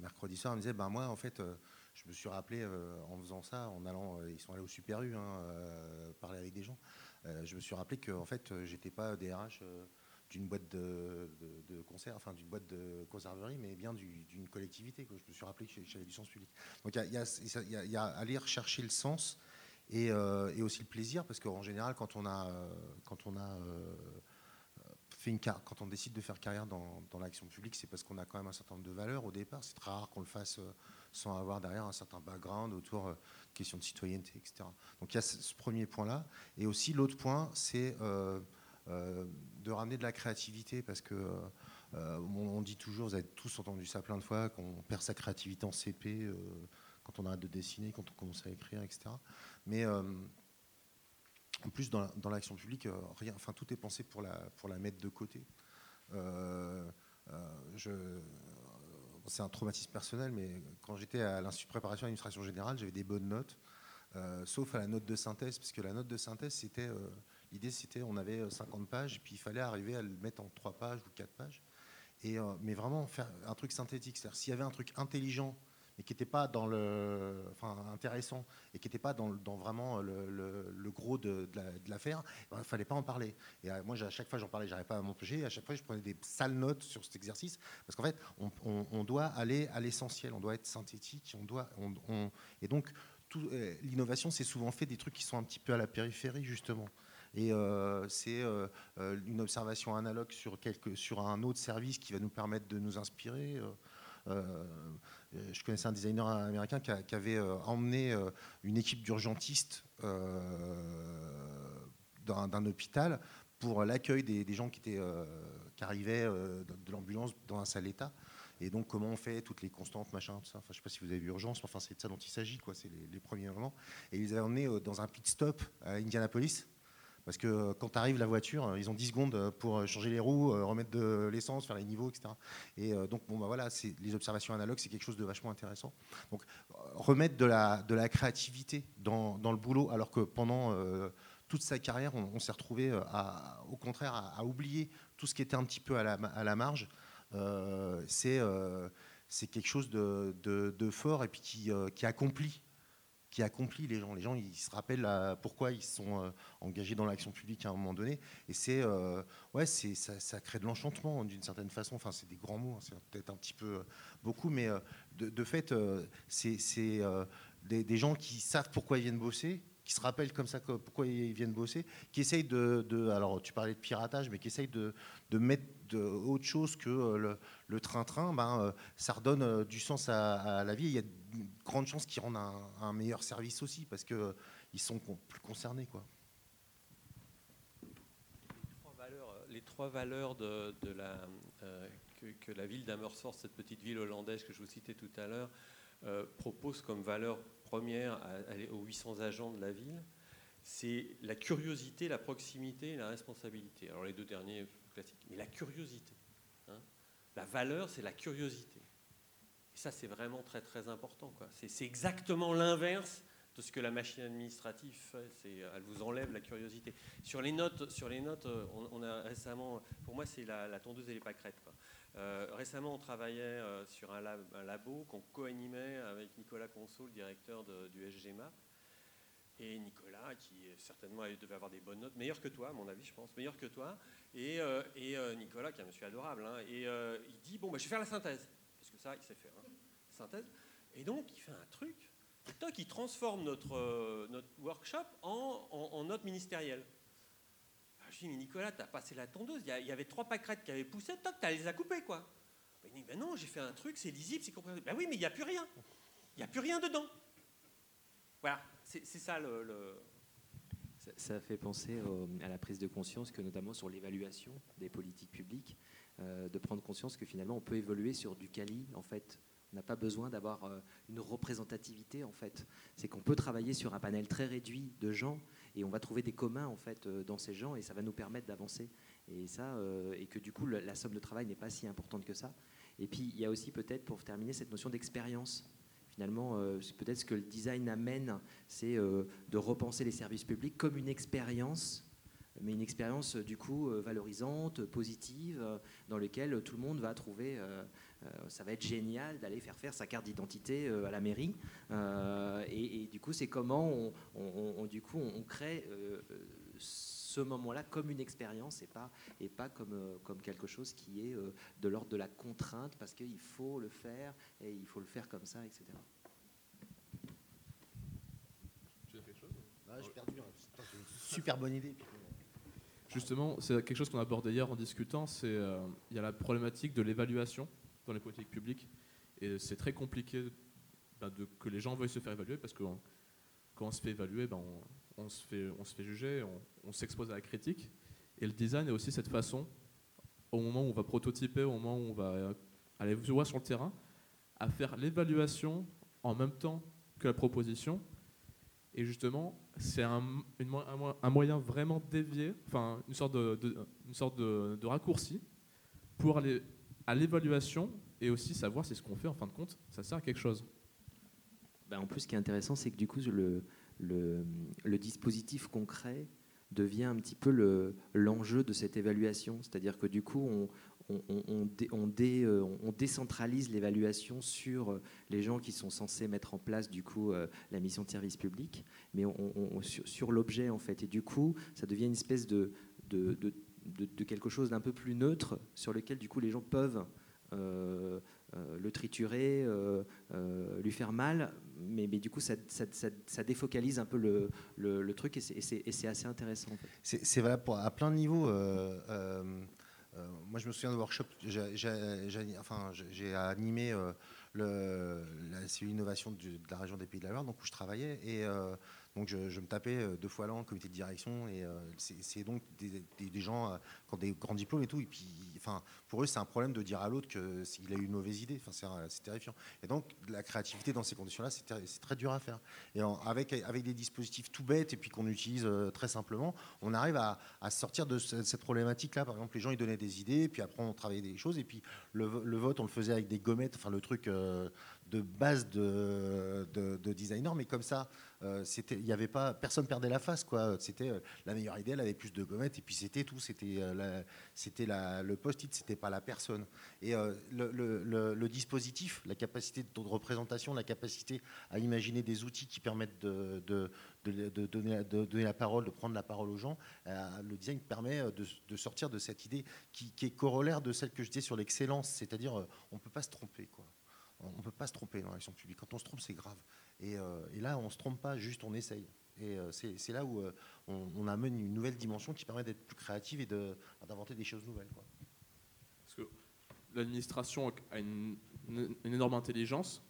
mercredi soir, elle me disait, ben moi, en fait, je me suis rappelé en faisant ça, en allant, ils sont allés au Super U, hein, parler avec des gens. Euh, je me suis rappelé que en fait, euh, j'étais pas DRH euh, d'une boîte de, concert, enfin d'une boîte de conserverie, mais bien d'une collectivité. Je me suis rappelé que j'avais du sens public. Donc il y, a, aller rechercher le sens et, aussi le plaisir, parce qu'en général, quand on a, quand on a fait une quand on décide de faire carrière dans l'action publique, c'est parce qu'on a quand même un certain nombre de valeurs au départ. C'est très rare qu'on le fasse sans avoir derrière un certain background autour de questions de citoyenneté, etc. Donc il y a ce premier point-là. Et aussi l'autre point, c'est euh, euh, de ramener de la créativité, parce que euh, on, dit toujours, vous avez tous entendu ça plein de fois, qu'on perd sa créativité en CP quand on arrête de dessiner, quand on commence à écrire, etc. Mais en plus, dans, l'action publique, rien, enfin, tout est pensé pour la, pour la mettre de côté. je, c'est un traumatisme personnel, mais quand j'étais à l'Institut de préparation à l'administration générale, j'avais des bonnes notes, euh, sauf à la note de synthèse, parce que la note de synthèse, c'était euh, l'idée, c'était on avait 50 euh, pages, puis il fallait arriver à le mettre en 3 pages ou 4 pages. Et, mais vraiment faire un truc synthétique, c'est-à-dire s'il y avait un truc intelligent et qui n'était pas dans le, enfin intéressant et qui n'était pas dans, vraiment le, gros de, l'affaire, il ne fallait pas en parler. Et euh, moi, à chaque fois, j'en parlais, j'arrivais pas à m'empêcher. À chaque fois, je prenais des sales notes sur cet exercice parce qu'en fait, on, doit aller à l'essentiel, on doit être synthétique, on doit, et donc euh, l'innovation, c'est souvent fait des trucs qui sont un petit peu à la périphérie justement. Et euh, c'est une observation analogue sur, quelque, sur un autre service qui va nous permettre de nous inspirer. Euh, je connaissais un designer américain qui, avait euh, emmené euh, une équipe d'urgentistes d'un hôpital pour l'accueil des, gens qui, arrivaient de l'ambulance dans un sale état. Et donc, comment on fait toutes les constantes, machin, tout ça. Enfin, je ne sais pas si vous avez vu Urgence, mais c'est de ça dont il s'agit. C'est les, les, premiers moments. Et ils avaient emmené dans un pit stop à Indianapolis. Parce que euh, quand arrive la voiture, euh, ils ont 10 secondes euh, pour changer les roues, remettre de l'essence, faire les niveaux, etc. Et donc, bon, bah voilà, les observations analogues, c'est quelque chose de vachement intéressant. Donc, remettre de la, de la créativité dans, dans le boulot, alors que pendant toute sa carrière, on, s'est retrouvé, au contraire, à, oublier tout ce qui était un petit peu à la, à la marge. c'est c'est quelque chose de, de, de, fort et puis qui, qui accomplit qui accomplit les gens. Les gens, ils se rappellent pourquoi ils sont euh, engagés dans l'action publique à un moment donné. Et c'est, euh, ouais, c'est, ça, crée de l'enchantement d'une certaine façon. Enfin, c'est des grands mots, hein, c'est peut-être un petit peu euh, beaucoup, mais de, fait, c'est, des, des, gens qui savent pourquoi ils viennent bosser, qui se rappellent comme ça pourquoi ils viennent bosser, qui essayent de, alors tu parlais de piratage, mais qui essayent de, de mettre de, autre chose que euh, le train-train, ben, euh, ça redonne euh, du sens à, la vie. Il y a de grandes chances qu'ils rendent un, meilleur service aussi, parce qu'ils ils sont plus concernés. Les trois valeurs que, la ville d'Amersfoort, cette petite ville hollandaise que je vous citais tout à l'heure, propose comme valeur première aux 800 agents de la ville, c'est la curiosité, la proximité et la responsabilité. Alors les deux derniers classiques, mais la curiosité. Hein. la valeur, c'est la curiosité. Et ça, c'est vraiment très très important. C'est exactement l'inverse de ce que la machine administrative fait. Elle vous enlève la curiosité. Sur les notes, sur les notes on, a récemment, pour moi, c'est la, tondeuse et les pâquerettes. Euh, récemment, on travaillait euh, sur un, labo qu'on co-animait avec Nicolas Conso, le directeur du SGMA. Et Nicolas, qui certainement devait avoir des bonnes notes, meilleur que toi, à mon avis, je pense, meilleur que toi. Et, euh, Nicolas, qui est un monsieur adorable, hein, et il dit Bon, bah, je vais faire la synthèse. Parce que ça, il sait faire. Hein, synthèse. Et donc, il fait un truc. Et toc, il transforme notre, workshop en, en, note ministérielle. Je dis, mais Nicolas, tu as passé la tondeuse. Il y avait trois pâquerettes qui avaient poussé, toc, tu les as coupées, quoi. Il dit, ben non, j'ai fait un truc, c'est lisible, c'est compréhensible. Ben oui, mais il n'y a plus rien. Il n'y a plus rien dedans. Voilà, c'est ça le, Ça, fait penser à la prise de conscience que notamment sur l'évaluation des politiques publiques, euh, de prendre conscience que finalement on peut évoluer sur du quali en fait on n'a pas besoin d'avoir euh, une représentativité en fait. C'est qu'on peut travailler sur un panel très réduit de gens et on va trouver des communs en fait euh, dans ces gens et ça va nous permettre d'avancer. Et ça, et que du coup la somme de travail n'est pas si importante que ça. Et puis il y a aussi peut-être pour terminer cette notion d'expérience. Finalement, peut-être ce que le design amène, c'est de repenser les services publics comme une expérience mais une expérience du coup valorisante, positive, dans laquelle tout le monde va trouver euh, ça va être génial d'aller faire faire sa carte d'identité euh, à la mairie. Euh, et, du coup, c'est comment on, du coup, on crée moment-là comme une expérience et pas, et pas comme, comme quelque chose qui est de l'ordre de la contrainte parce qu'il faut le faire et il faut le faire comme ça, etc. Tu as quelque chose ah, J'ai perdu. Hein. super bonne idée. Justement, c'est quelque chose qu'on a abordé hier en discutant, c'est il y a la problématique de l'évaluation dans les politiques publiques. Et c'est très compliqué ben, de, que les gens veuillent se faire évaluer parce que quand on se fait évaluer, ben, on, se fait, on se fait juger, on, s'expose à la critique. Et le design est aussi cette façon, au moment où on va prototyper, au moment où on va aller voir sur le terrain, à faire l'évaluation en même temps que la proposition. Et justement, c'est un, un, moyen vraiment dévié, enfin une sorte de, une sorte de, raccourci pour aller à l'évaluation et aussi savoir si ce qu'on fait en fin de compte, ça sert à quelque chose. Ben en plus, ce qui est intéressant, c'est que du coup, le, le, dispositif concret devient un petit peu l'enjeu de cette évaluation. C'est-à-dire que du coup, on, euh, décentralise l'évaluation sur les gens qui sont censés mettre en place du coup euh, la mission de service public, mais sur, l'objet en fait. Et du coup, ça devient une espèce de, quelque chose d'un peu plus neutre sur lequel du coup les gens peuvent euh, euh, le triturer, euh, lui faire mal, mais, du coup ça, défocalise un peu le, truc et c'est assez intéressant. C'est valable à plein de niveaux. moi je me souviens de workshop, j'ai animé le, la cellule innovation de, la région des Pays de la Loire, donc où je travaillais, et donc je, me tapais euh, deux fois l'an en comité de direction et euh, c'est donc des, gens euh, qui ont des grands diplômes et tout. Et puis, enfin, pour eux, c'est un problème de dire à l'autre qu'il a eu une mauvaise idée. Enfin, c'est terrifiant. Et donc, la créativité dans ces conditions-là, c'est très dur à faire. Et avec, avec des dispositifs tout bêtes et puis qu'on utilise très simplement, on arrive à, sortir de cette problématique-là. Par exemple, les gens, ils donnaient des idées, puis après, on travaillait des choses. Et puis, le, vote, on le faisait avec des gommettes, enfin, le truc de base de, de, de designer, mais comme ça, euh, il y avait pas, personne perdait la face, quoi. C'était euh, la meilleure idée, elle avait plus de gommettes, et puis c'était tout. C'était, euh, le post-it, c'était pas la personne. Et le, le, dispositif, la capacité de représentation, la capacité à imaginer des outils qui permettent de, donner, la parole, de prendre la parole aux gens, le design permet de, sortir de cette idée qui, qui, est corollaire de celle que je disais sur l'excellence, c'est-à-dire on ne peut pas se tromper, quoi. On ne peut pas se tromper dans l'action publique. Quand on se trompe, c'est grave. Et, euh, là, on ne se trompe pas, juste on essaye. Et euh, c'est là où euh, on, amène une nouvelle dimension qui permet d'être plus créative et d'inventer des choses nouvelles. Parce que l'administration a une, énorme intelligence,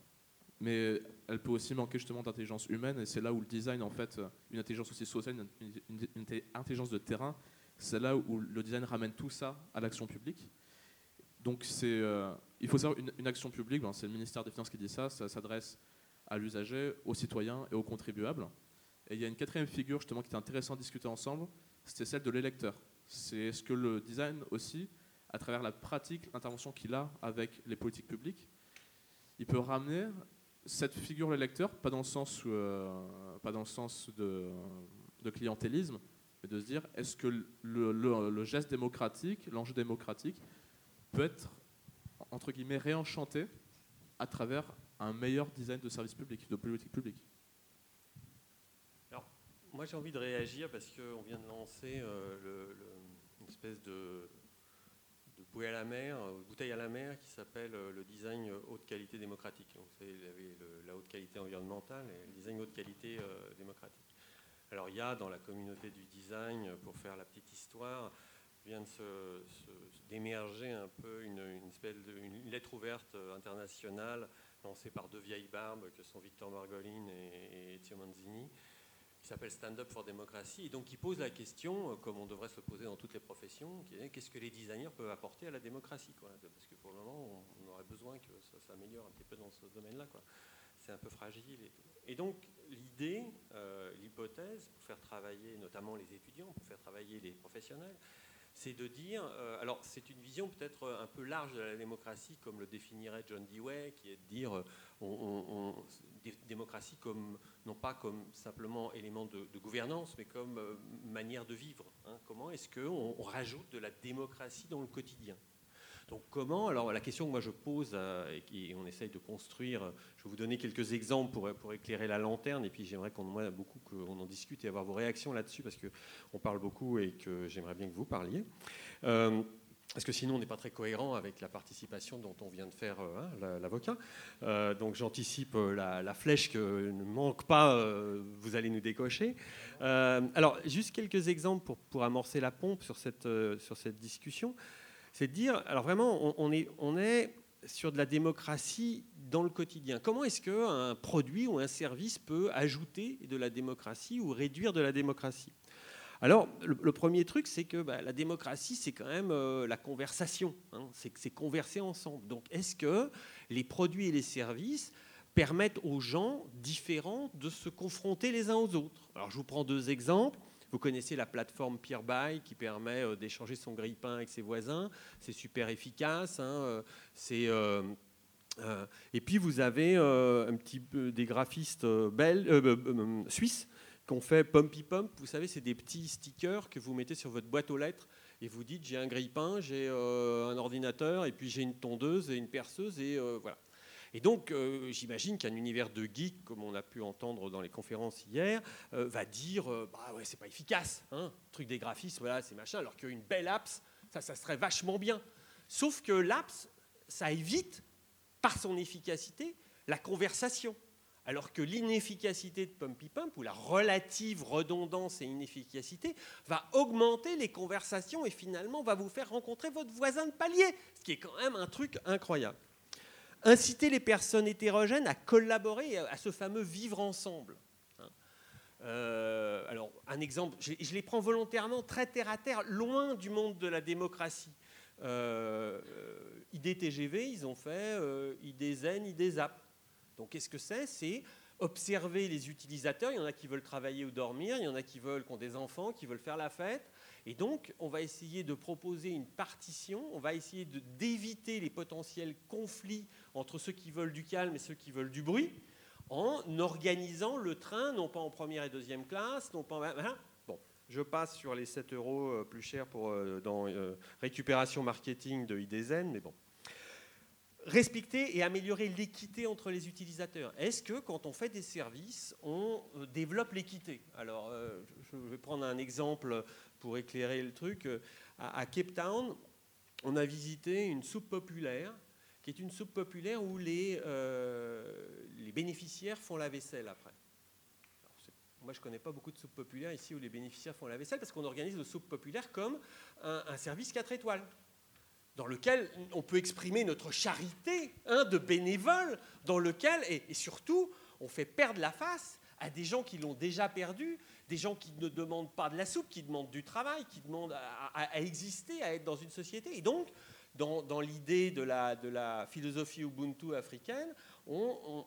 mais elle peut aussi manquer justement d'intelligence humaine. Et c'est là où le design, en fait, une intelligence aussi sociale, une, intelligence de terrain, C'est là où le design ramène tout ça à l'action publique. Donc c'est, il faut savoir, une, action publique, ben, c'est le ministère des Finances qui dit ça, ça s'adresse à l'usager, aux citoyens et aux contribuables. Et il y a une quatrième figure justement qui était intéressant de discuter ensemble, c'était celle de l'électeur. C'est ce que le design aussi, à travers la pratique, l'intervention qu'il a avec les politiques publiques, il peut ramener cette figure l'électeur, pas dans le sens, euh, pas dans le sens de, clientélisme, mais de se dire est-ce que le geste démocratique, l'enjeu démocratique, peut être entre guillemets réenchanté à travers un meilleur design de service public, de politique publique. Moi, j'ai envie de réagir parce qu'on vient de lancer euh, une espèce de, bouée à la mer, euh, bouteille à la mer qui s'appelle euh, le design haute qualité démocratique. Donc, vous savez, il y avait la haute qualité environnementale et le design haute qualité démocratique. Alors, il y a dans la communauté du design, pour faire la petite histoire, vient d'émerger un peu une, lettre ouverte euh, internationale lancée par deux vieilles barbes que sont Victor Margolin et, et Manzini qui s'appelle Stand Up for Democracy, et donc qui pose la question, euh, comme on devrait se poser dans toutes les professions, qu'est-ce que les designers peuvent apporter à la démocratie Parce que pour le moment, on, aurait besoin que ça s'améliore un petit peu dans ce domaine-là. C'est un peu fragile. Et donc, l'idée, euh, l'hypothèse, pour faire travailler notamment les étudiants, pour faire travailler les professionnels, c'est de dire, euh, alors c'est une vision peut-être un peu large de la démocratie, comme le définirait John Dewey, qui est de dire, euh, démocratie comme non pas comme simplement élément de, gouvernance, mais comme euh, manière de vivre. hein. Comment est-ce qu'on on rajoute de la démocratie dans le quotidien? Donc comment? Alors la question que moi je pose, et qui- on essaye de construire, je vais vous donner quelques exemples pour, éclairer la lanterne, et puis j'aimerais qu'on beaucoup qu'on en discute et avoir vos réactions là-dessus, parce qu'on parle beaucoup et que j'aimerais bien que vous parliez. Euh, parce que sinon, on n'est pas très cohérent avec la participation dont on vient de faire euh, hein, la- l'avocat. Euh, donc j'anticipe la, flèche que ne manque pas, vous allez nous décocher. Alors, juste quelques exemples pour, amorcer la pompe sur cette discussion. C'est de dire, alors vraiment, on, est, sur de la démocratie dans le quotidien. Comment est-ce qu'un produit ou un service peut ajouter de la démocratie ou réduire de la démocratie? Alors, le, premier truc, c'est que bah, la démocratie, c'est quand même euh, la conversation. hein. c'est converser ensemble. Donc, est-ce que les produits et les services permettent aux gens différents de se confronter les uns aux autres? Alors, je vous prends deux exemples. Vous connaissez la plateforme Peerby qui permet euh, d'échanger son grille-pain avec ses voisins. C'est super efficace. hein, euh, C'est euh, et puis vous avez un petit des graphistes euh, bel- euh, suisses qui ont fait Pumpy Pump. Vous savez, c'est des petits stickers que vous mettez sur votre boîte aux lettres et vous dites j'ai un grille-pain, j'ai un ordinateur et puis j'ai une tondeuse et une perceuse et voilà. Et donc, euh, j'imagine qu'un univers de geek, comme on a pu entendre dans les conférences hier, euh, va dire euh, bah ouais, c'est pas efficace, hein, truc des graphistes, voilà, c'est machin, alors qu'une belle apps, ça, ça serait vachement bien. Sauf que l'apps, ça évite, par son efficacité, la conversation. Alors que l'inefficacité de Pumpy Pump, ou la relative redondance et inefficacité, va augmenter les conversations et finalement va vous faire rencontrer votre voisin de palier, ce qui est quand même un truc incroyable. Inciter les personnes hétérogènes à collaborer à ce fameux vivre ensemble. Hein. Euh, alors, un exemple, je, les prends volontairement très terre à terre, loin du monde de la démocratie. Euh, euh, IDTGV, ils ont fait euh, IDZen, IDZAP. Donc, qu'est-ce que c'est? C'est observer les utilisateurs. Il y en a qui veulent travailler ou dormir, il y en a qui veulent, qui ont des enfants, qui veulent faire la fête. Et donc, on va essayer de proposer une partition, on va essayer d'éviter les potentiels conflits entre ceux qui veulent du calme et ceux qui veulent du bruit, en organisant le train, non pas en première et deuxième classe, non pas en... hein. Bon, je passe sur les 7 euros euh, plus chers pour, euh, dans euh, récupération marketing de IDZen, mais bon. Respecter et améliorer l'équité entre les utilisateurs. Est-ce que quand on fait des services, on développe l'équité? Alors, je vais prendre un exemple pour éclairer le truc. À, à Cape Town, on a visité une soupe populaire, qui est une soupe populaire où les, euh, bénéficiaires font la vaisselle après. Moi, je ne connais pas beaucoup de soupes populaires ici où les bénéficiaires font la vaisselle, parce qu'on organise le soupe populaire comme un, service 4 étoiles dans lequel on peut exprimer notre charité hein, de bénévoles, dans lequel, et surtout, on fait perdre la face à des gens qui l'ont déjà perdu, des gens qui ne demandent pas de la soupe, qui demandent du travail, qui demandent à, exister, à être dans une société. Et donc, dans, l'idée de la, philosophie Ubuntu africaine,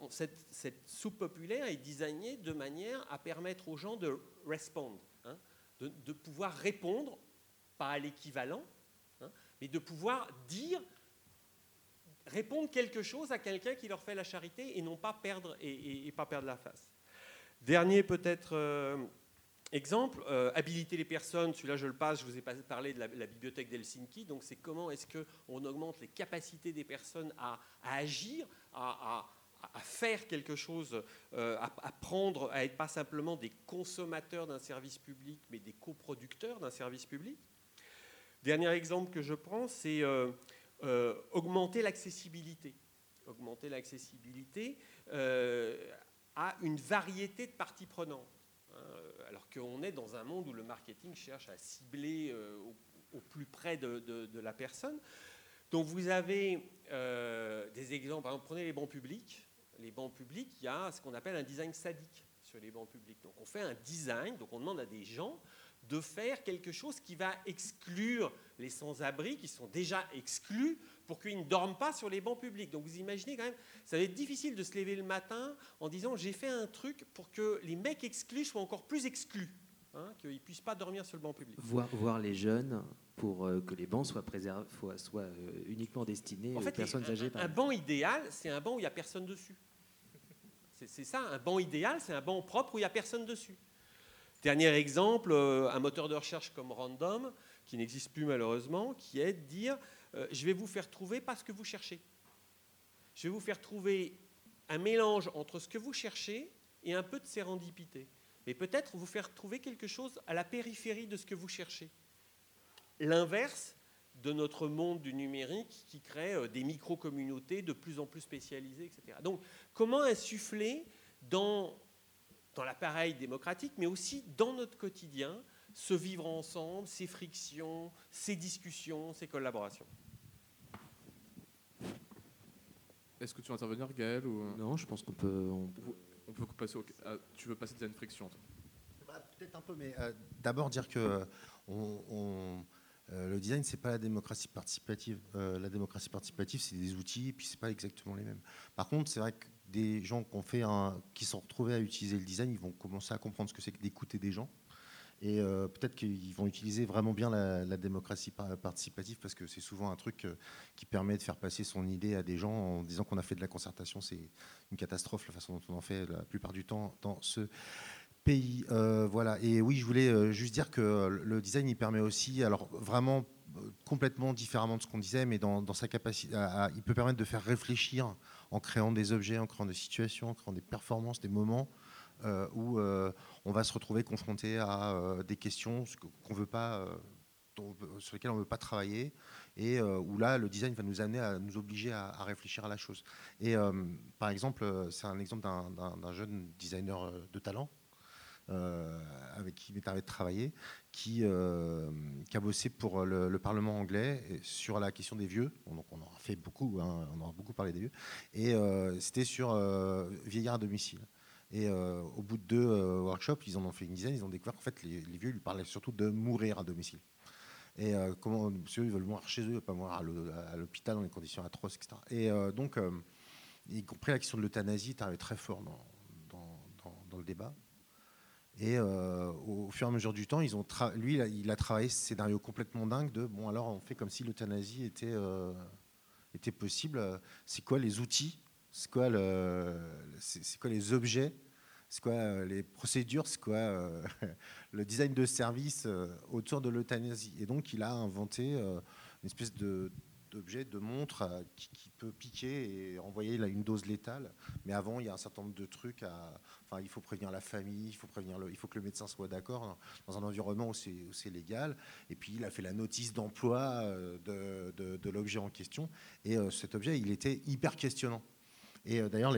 cette, soupe populaire est designée de manière à permettre aux gens de répondre, hein, de, pouvoir répondre, pas à l'équivalent, hein, mais de pouvoir dire, répondre quelque chose à quelqu'un qui leur fait la charité et non pas perdre, et, pas perdre la face. Dernier peut-être euh, exemple, euh, habiliter les personnes, celui-là je le passe, je vous ai parlé de la, bibliothèque d'Helsinki, donc c'est comment est-ce qu'on augmente les capacités des personnes à, agir, à, faire quelque chose, euh, à, prendre, à être pas simplement des consommateurs d'un service public, mais des coproducteurs d'un service public. Dernier exemple que je prends, c'est augmenter l'accessibilité. Augmenter l'accessibilité à une variété de parties prenantes. Alors qu'on est dans un monde où le marketing cherche à cibler euh, au, plus près de, la personne. Donc vous avez euh, des exemples, par exemple, prenez les bancs publics. Les bancs publics, il y a ce qu'on appelle un design sadique sur les bancs publics. Donc on fait un design, donc on demande à des gens de faire quelque chose qui va exclure les sans-abri qui sont déjà exclus pour qu'ils ne dorment pas sur les bancs publics. Donc vous imaginez quand même, ça va être difficile de se lever le matin en disant j'ai fait un truc pour que les mecs exclus soient encore plus exclus, hein, qu'ils ne puissent pas dormir sur le banc public. Voir, voir les jeunes pour euh, que les bancs soient, soient euh, uniquement destinés aux personnes âgées. Un, un banc idéal, c'est un banc où il n'y a personne dessus. C'est ça, un banc idéal, c'est un banc propre où il n'y a personne dessus. Dernier exemple, euh, un moteur de recherche comme Random, qui n'existe plus malheureusement, qui est de dire euh, je vais vous faire trouver pas ce que vous cherchez. Je vais vous faire trouver un mélange entre ce que vous cherchez et un peu de sérendipité. Mais peut-être vous faire trouver quelque chose à la périphérie de ce que vous cherchez. L'inverse de notre monde du numérique qui crée euh, des micro-communautés de plus en plus spécialisées, etc. Donc, comment insuffler dans dans l'appareil démocratique, mais aussi dans notre quotidien, ce vivre ensemble, ces frictions, ces discussions, ces collaborations? Est-ce que tu veux intervenir, Gaël ou... Non, je pense qu'on peut, on peut... passer au... tu veux passer à une friction bah, Peut-être un peu, mais euh, d'abord dire que on, euh, le design, c'est pas la démocratie participative. Euh, la démocratie participative, c'est des outils, et puis c'est pas exactement les mêmes. Par contre, c'est vrai que des gens qui, ont fait un, qui sont retrouvés à utiliser le design, ils vont commencer à comprendre ce que c'est que d'écouter des gens. Et euh, peut-être qu'ils vont utiliser vraiment bien la, démocratie participative parce que c'est souvent un truc euh, qui permet de faire passer son idée à des gens en disant qu'on a fait de la concertation. C'est une catastrophe la façon dont on en fait la plupart du temps dans ce pays. Euh, voilà. Et oui, je voulais juste dire que le design, il permet aussi, alors vraiment complètement différemment de ce qu'on disait, mais dans, sa capacité, il peut permettre de faire réfléchir en créant des objets, en créant des situations, en créant des performances, des moments où on va se retrouver confronté à euh, des questions qu'on veut pas, sur lesquelles on ne veut pas travailler, et où là, le design va nous amener à nous obliger à, réfléchir à la chose. Et par exemple, c'est un exemple d'un jeune designer de talent euh, avec qui il m'est arrivé de travailler, qui, euh, a bossé pour le, Parlement anglais sur la question des vieux. Donc on en a fait beaucoup, hein, on en a beaucoup parlé des vieux. Et euh, c'était sur vieillards à domicile. Et au bout de deux workshops, ils en ont fait une dizaine, ils ont découvert qu'en fait, les, vieux lui parlaient surtout de mourir à domicile. Et comment, monsieur, ils veulent mourir chez eux, pas mourir à l'hôpital dans des conditions atroces, etc. Et donc, y compris la question de l'euthanasie est arrivée très fort dans, le débat. Et euh, au fur et à mesure du temps, ils ont lui, il a travaillé ce scénario complètement dingue de bon, alors on fait comme si l'euthanasie euh, était possible. C'est quoi les outils C'est quoi, les objets? C'est quoi euh, les procédures? C'est quoi le design de service autour de l'euthanasie? Et donc, il a inventé une espèce d'objet, de montre qui, peut piquer et envoyer une dose létale. Mais avant, il y a un certain nombre de trucs à, il faut prévenir la famille, il faut, prévenir il faut que le médecin soit d'accord dans un environnement où c'est légal. Et puis il a fait la notice d'emploi euh, de, l'objet en question. Et euh, cet objet, il était hyper questionnant. Et euh, d'ailleurs,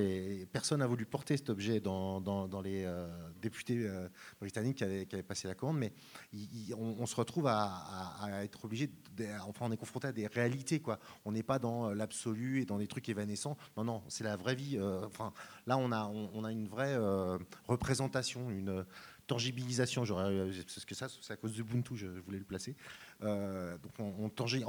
personne n'a voulu porter cet objet dans, les euh, députés euh, britanniques qui avaient, passé la commande, mais on, se retrouve à, être obligé, enfin on est confronté à des réalités. On n'est pas dans l'absolu et dans des trucs évanescents. Non, non, c'est la vraie vie. là, on a, on, a une vraie représentation, une tangibilisation. Ça, c'est à cause d'Ubuntu, je voulais le placer. Euh, donc on,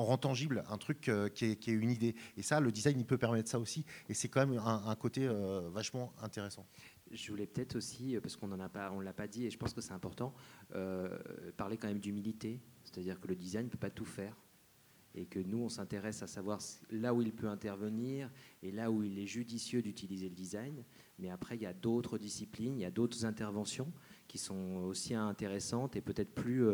rend tangible un truc euh, qui, est, une idée. Et ça, le design, il peut permettre ça aussi. Et c'est quand même un, côté euh, vachement intéressant. Je voulais peut-être aussi, parce qu'on on l'a pas dit, et je pense que c'est important, parler quand même d'humilité. C'est-à-dire que le design ne peut pas tout faire et que nous, on s'intéresse à savoir là où il peut intervenir et là où il est judicieux d'utiliser le design. Mais après, il y a d'autres disciplines, il y a d'autres interventions qui sont aussi intéressantes et peut-être plus,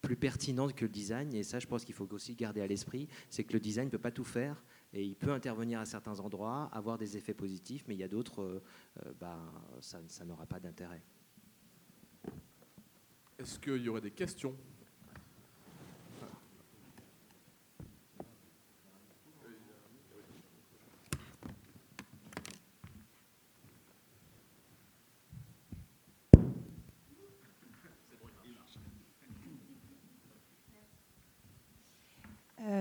plus pertinente que le design. Et ça, je pense qu'il faut aussi garder à l'esprit, c'est que le design ne peut pas tout faire. Et il peut intervenir à certains endroits, avoir des effets positifs, mais il y a d'autres, euh, euh, ça, ça n'aura pas d'intérêt. Est-ce qu'il y aurait des questions?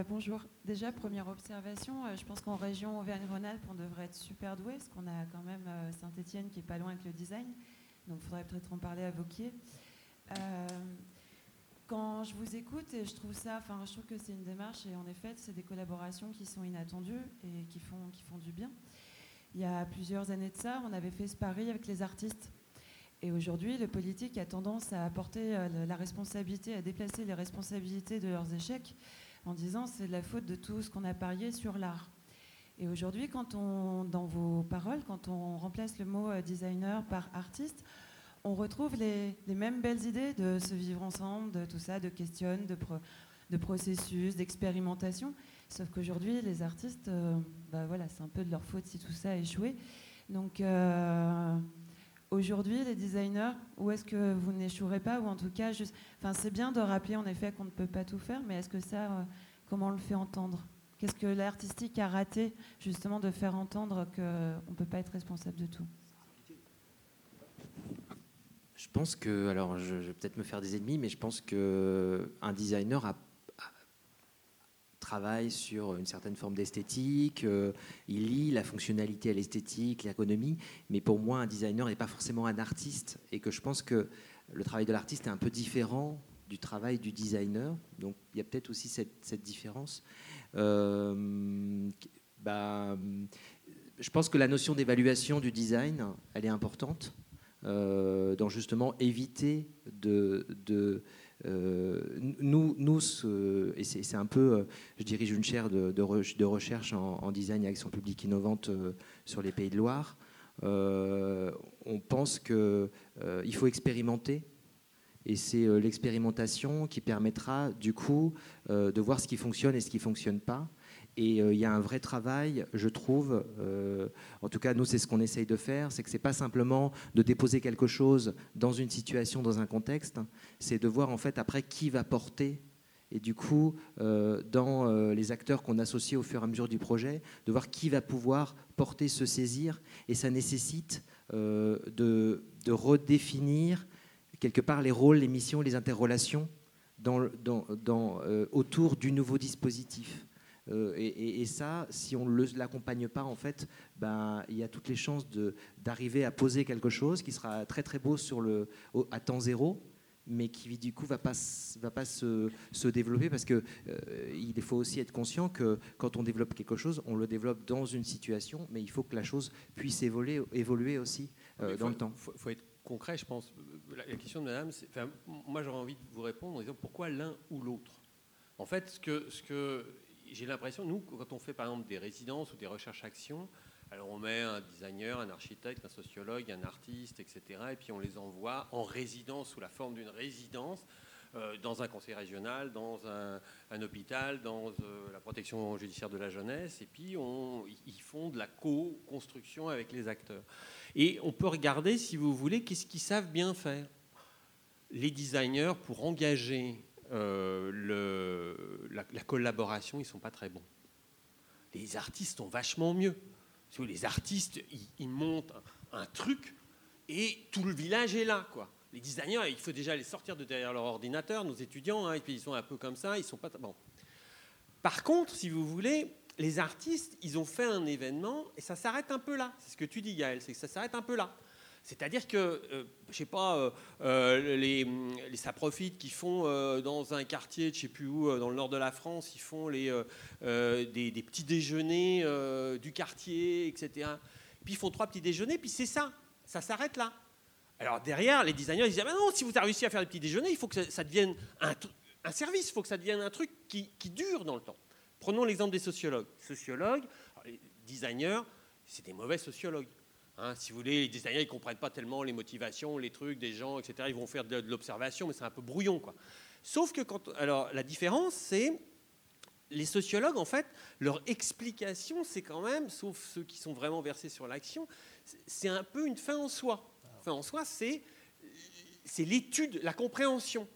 Bonjour. Déjà, première observation, euh, je pense qu'en région Auvergne-Rhône-Alpes, on devrait être super doué, parce qu'on a quand même euh, Saint-Etienne qui est pas loin avec le design. Donc, il faudrait peut-être en parler à Vauquier. Euh, quand je vous écoute, et je trouve ça, enfin, je trouve que c'est une démarche, et en effet, c'est des collaborations qui sont inattendues et qui font, qui font du bien. Il y a plusieurs années de ça, on avait fait ce pari avec les artistes. Et aujourd'hui, le politique a tendance à apporter la responsabilité, à déplacer les responsabilités de leurs échecs en disant c'est la faute de tout ce qu'on a parié sur l'art. Et aujourd'hui, quand on, dans vos paroles, quand on remplace le mot euh, designer par artiste, on retrouve les, mêmes belles idées de se vivre ensemble, de tout ça, de questions, de, de processus, d'expérimentation. Sauf qu'aujourd'hui, les artistes, euh, bah voilà, c'est un peu de leur faute si tout ça a échoué. Donc euh, aujourd'hui, les designers, où est-ce que vous n'échouerez pas Ou en tout cas, juste, c'est bien de rappeler en effet qu'on ne peut pas tout faire, mais est-ce que ça, euh, comment on le fait entendre? Qu'est-ce que l'artistique a raté justement de faire entendre qu'on ne peut pas être responsable de tout? Je pense que, alors je, vais peut-être me faire des ennemis, mais je pense qu'un designer a travaille sur une certaine forme d'esthétique, euh, il lit la fonctionnalité à l'esthétique, l'ergonomie, mais pour moi, un designer n'est pas forcément un artiste, et que je pense que le travail de l'artiste est un peu différent du travail du designer, donc il y a peut-être aussi cette, différence. Euh, bah, je pense que la notion d'évaluation du design, elle est importante, euh, dans justement éviter de euh, nous, nous et c'est un peu, euh, je dirige une chaire de, recherche en, design et action publique innovante euh, sur les Pays de Loire. on pense qu'il faut expérimenter et c'est l'expérimentation qui permettra du coup de voir ce qui fonctionne et ce qui ne fonctionne pas et euh, il y a un vrai travail, je trouve, euh, en tout cas nous c'est ce qu'on essaye de faire, c'est que ce n'est pas simplement de déposer quelque chose dans une situation, dans un contexte, c'est de voir en fait après qui va porter et du coup, euh, dans les acteurs qu'on associe au fur et à mesure du projet, de voir qui va pouvoir porter, se saisir. Et ça nécessite de, redéfinir quelque part les rôles, les missions, les interrelations autour du nouveau dispositif. Euh, et, ça, si on ne l'accompagne pas, en fait, ben, il y a toutes les chances d'arriver à poser quelque chose qui sera très très beau sur le, à temps zéro, mais qui du coup va pas va pas se, se développer parce que euh, il faut aussi être conscient que quand on développe quelque chose, on le développe dans une situation, mais il faut que la chose puisse évoluer, évoluer aussi euh, dans le temps. Il faut, être concret, je pense. La, question de Madame, moi j'aurais envie de vous répondre en disant pourquoi l'un ou l'autre? En fait, ce que, ce que j'ai l'impression, nous, quand on fait par exemple des résidences ou des recherches-actions, alors on met un designer, un architecte, un sociologue, un artiste, etc. Et puis on les envoie en résidence sous la forme d'une résidence euh, dans un conseil régional, dans un, hôpital, dans euh, la protection judiciaire de la jeunesse. Et puis ils font de la co-construction avec les acteurs. Et on peut regarder, si vous voulez, qu'est-ce qu'ils savent bien faire. Les designers, pour engager euh, la, collaboration, ils sont pas très bons. Les artistes sont vachement mieux. Les artistes, ils, montent un, truc et tout le village est là, quoi. Les designers, il faut déjà les sortir de derrière leur ordinateur, nos étudiants, hein, et puis ils sont un peu comme ça, ils sont pas bon. Par contre, si vous voulez, les artistes, ils ont fait un événement et ça s'arrête un peu là. C'est ce que tu dis, Gaël, c'est que ça s'arrête un peu là. C'est-à-dire que, euh, je sais pas, euh, euh, les, les, ça profite qui font dans un quartier, je sais plus où, dans le nord de la France, ils font les, des, petits déjeuners du quartier, etc. Puis ils font trois petits déjeuners, puis c'est ça, ça s'arrête là. Alors derrière, les designers disent ah non, si vous avez réussi à faire des petits déjeuners, il faut que ça, devienne un, service, il faut que ça devienne un truc qui, qui dure dans le temps. Prenons l'exemple des sociologues. Sociologues, les designers, c'est des mauvais sociologues. Hein, si vous voulez, les designers, ils ne comprennent pas tellement les motivations, les trucs des gens, etc. Ils vont faire de, l'observation, mais c'est un peu brouillon. Quoi. Sauf que quand, alors, la différence, c'est les sociologues, en fait, leur explication, c'est quand même, sauf ceux qui sont vraiment versés sur l'action, c'est un peu une fin en soi. Fin en soi, c'est, c'est l'étude, la compréhension.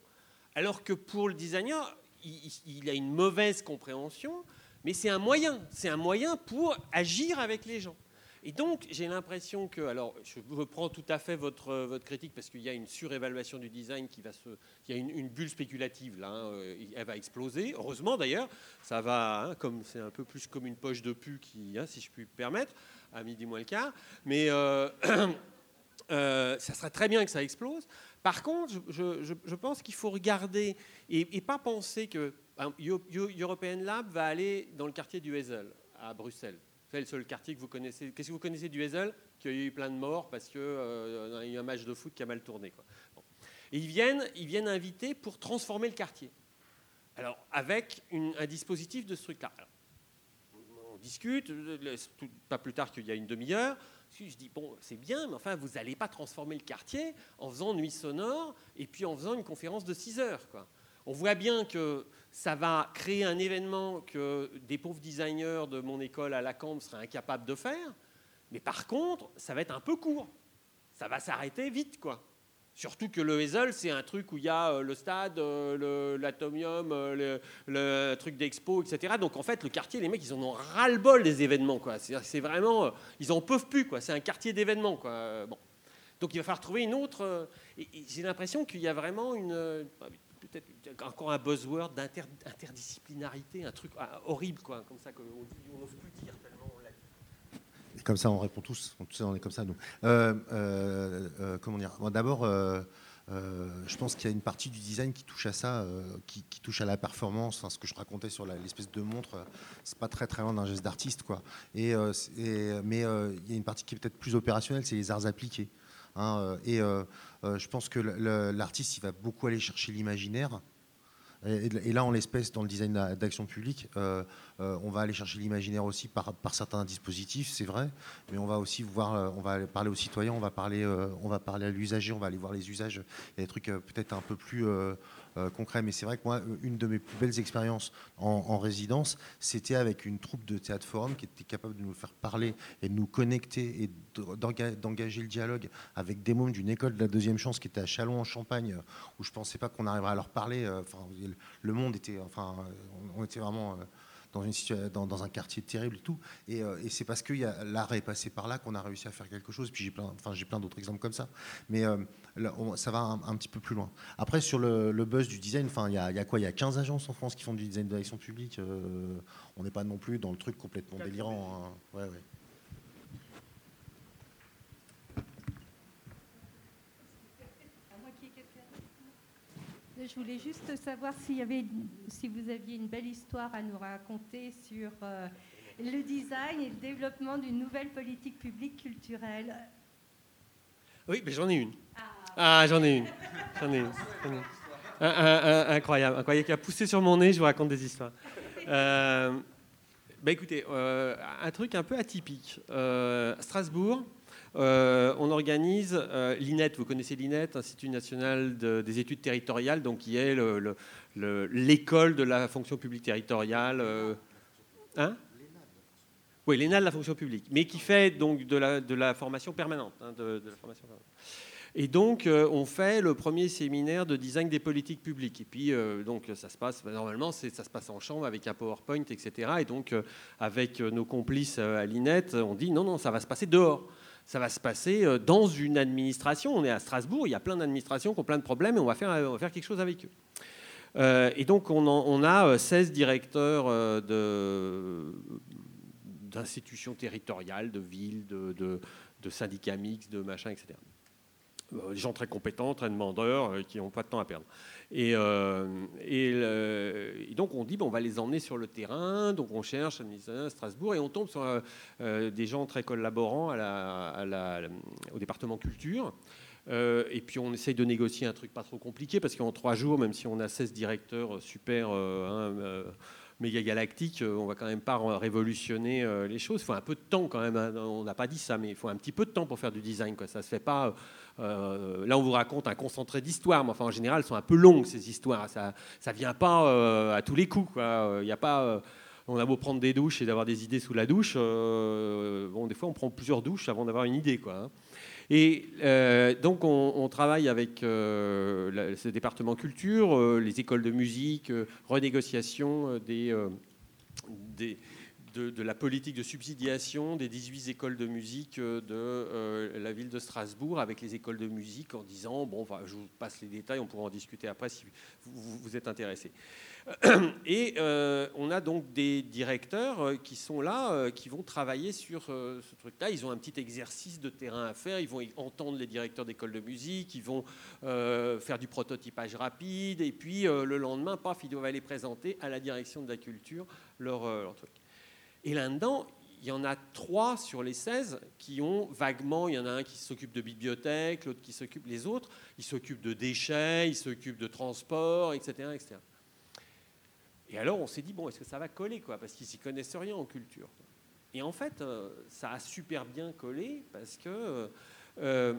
Alors que pour le designer, il, il a une mauvaise compréhension, mais c'est un moyen. C'est un moyen pour agir avec les gens. Et donc, j'ai l'impression que, alors, je reprends tout à fait votre, votre critique parce qu'il y a une surévaluation du design qui va se, il y a une, bulle spéculative là, hein, euh, elle va exploser. Heureusement d'ailleurs, ça va, hein, comme c'est un peu plus comme une poche de pu qui, hein, si je puis me permettre, à midi moins le quart. Mais euh, euh, ça serait très bien que ça explose. Par contre, je, pense qu'il faut regarder et, et, pas penser que European Lab va aller dans le quartier du Hazel à Bruxelles. C'est le seul quartier que vous connaissez. Qu'est-ce que vous connaissez du Hazel? Qu'il y a eu plein de morts parce qu'il euh, y a eu un match de foot qui a mal tourné. Ils viennent, ils viennent inviter pour transformer le quartier. Alors, avec un dispositif de ce truc-là. On discute, pas plus tard qu'il y a une demi-heure. Je dis, bon, c'est bien, mais enfin, vous n'allez pas transformer le quartier en faisant nuit sonore et puis en faisant une conférence de 6 heures. On voit bien que ça va créer un événement que des pauvres designers de mon école à la Cambre seraient incapables de faire. Mais par contre, ça va être un peu court. Ça va s'arrêter vite, quoi. Surtout que le Hazel, c'est un truc où il y a euh, le stade, euh, l'atomium, euh, le, truc d'expo, etc. Donc en fait, le quartier, les mecs, ils en ont ras-le-bol des événements, quoi. C'est vraiment, ils en peuvent plus, quoi. C'est un quartier d'événements, quoi. Bon. Donc il va falloir trouver une autre. J'ai l'impression qu'il y a vraiment une encore un buzzword d'interdisciplinarité, un truc horrible, comme ça qu'on n'ose plus dire tellement on l'a dit. Comme ça, on répond tous. On est comme ça, nous. Euh, euh, euh, comment dire? D'abord, je pense qu'il y a une partie du design qui touche à ça, qui, touche à la performance. ce que je racontais sur l'espèce de montre, c'est pas très très loin d'un geste d'artiste, quoi. Et, mais il y a une partie qui est peut-être plus opérationnelle, c'est les arts appliqués. Hein, et je pense que l'artiste, il va beaucoup aller chercher l'imaginaire. Et, là, en l'espèce, dans le design d'action publique, euh, euh, on va aller chercher l'imaginaire aussi par, par, certains dispositifs, c'est vrai, mais on va aussi voir, on va parler aux citoyens, on va parler, on va parler à l'usager, on va aller voir les usages. Il y a des trucs peut-être un peu plus euh, concret. Mais c'est vrai que moi, une de mes plus belles expériences en, résidence, c'était avec une troupe de théâtre forum qui était capable de nous faire parler et de nous connecter et d'engager le dialogue avec des mômes d'une école de la deuxième chance qui était à Chalon en Champagne, où je pensais pas qu'on arriverait à leur parler. Euh, le monde était, enfin, on était vraiment euh, dans, une dans, un quartier terrible et tout. Et, euh, c'est parce que l'art est passé par là qu'on a réussi à faire quelque chose. Puis j'ai plein, enfin, plein d'autres exemples comme ça. Mais euh, ça va un, petit peu plus loin. Après, sur le, buzz du design, il y, a quoi? Il y a 15 agences en France qui font du design de l'action publique. Euh, on n'est pas non plus dans le truc complètement délirant. Hein. Ouais, ouais. Je voulais juste savoir s'il y avait, si vous aviez une belle histoire à nous raconter sur euh, le design et le développement d'une nouvelle politique publique culturelle. Oui, mais j'en ai une. Ah, ah j'en ai une. J'en ai une. incroyable, incroyable, qui a poussé sur mon nez, je vous raconte des histoires. Euh, bah écoutez, euh, un truc un peu atypique. Strasbourg, euh, on organise euh, l'INET, vous connaissez l'INET, Institut national des études territoriales, donc qui est l'école de la fonction publique territoriale. Euh, hein? Oui, l'ENA de la fonction publique, mais qui fait donc de la, formation permanente. Hein, formation Et donc, on fait le premier séminaire de design des politiques publiques. Et puis, donc, ça se passe, normalement, ça se passe en chambre avec un PowerPoint, etc. Et donc, avec nos complices à l'INET, on dit non, non, ça va se passer dehors. Ça va se passer dans une administration. On est à Strasbourg, il y a plein d'administrations qui ont plein de problèmes et on va faire, faire quelque chose avec eux. et donc, on, a 16 directeurs d'institutions territoriales, de villes, de, de, syndicats mixtes, de machin, etc. Euh, des gens très compétents, très demandeurs, euh, qui n'ont pas de temps à perdre. Et, euh, et, donc on dit, bon, on va les emmener sur le terrain, donc on cherche à Strasbourg, et on tombe sur des gens très collaborants au département culture. et puis on essaye de négocier un truc pas trop compliqué, parce qu'en trois jours, même si on a 16 directeurs super... Hein, méga galactique, on va quand même pas révolutionner les choses. Il faut un peu de temps quand même. Hein. On n'a pas dit ça, mais il faut un petit peu de temps pour faire du design. Ça se fait pas euh, là, on vous raconte un concentré d'histoire, mais en général, elles sont un peu longues, ces histoires. Ça ne vient pas euh, à tous les coups. Il y a pas, euh, on a beau prendre des douches et d'avoir des idées sous la douche. bon, des fois, on prend plusieurs douches avant d'avoir une idée. Quoi, hein. Et donc, on, travaille avec ce département culture, les écoles de musique, renégociation des de, la politique de subsidiation des 18 écoles de musique euh, de euh, la ville de Strasbourg avec les écoles de musique en disant, bon, je vous passe les détails, on pourra en discuter après si vous, êtes intéressé. Et euh, on a donc des directeurs qui sont là, qui vont travailler sur ce truc-là. Ils ont un petit exercice de terrain à faire. Ils vont entendre les directeurs d'écoles de musique. Ils vont faire du prototypage rapide. Et puis le lendemain, paf, ils doivent aller présenter à la direction de la culture leur, leur truc. Et là-dedans, il y en a trois sur les 16 qui ont vaguement, il y en a un qui s'occupe de bibliothèque, l'autre qui s'occupe, les autres, ils s'occupent de déchets, ils s'occupent de transport, etc. etc. Et alors on s'est dit, bon, est-ce que ça va coller, quoi? Parce qu'ils s'y connaissent rien en culture. Et en fait, euh, ça a super bien collé parce que, euh,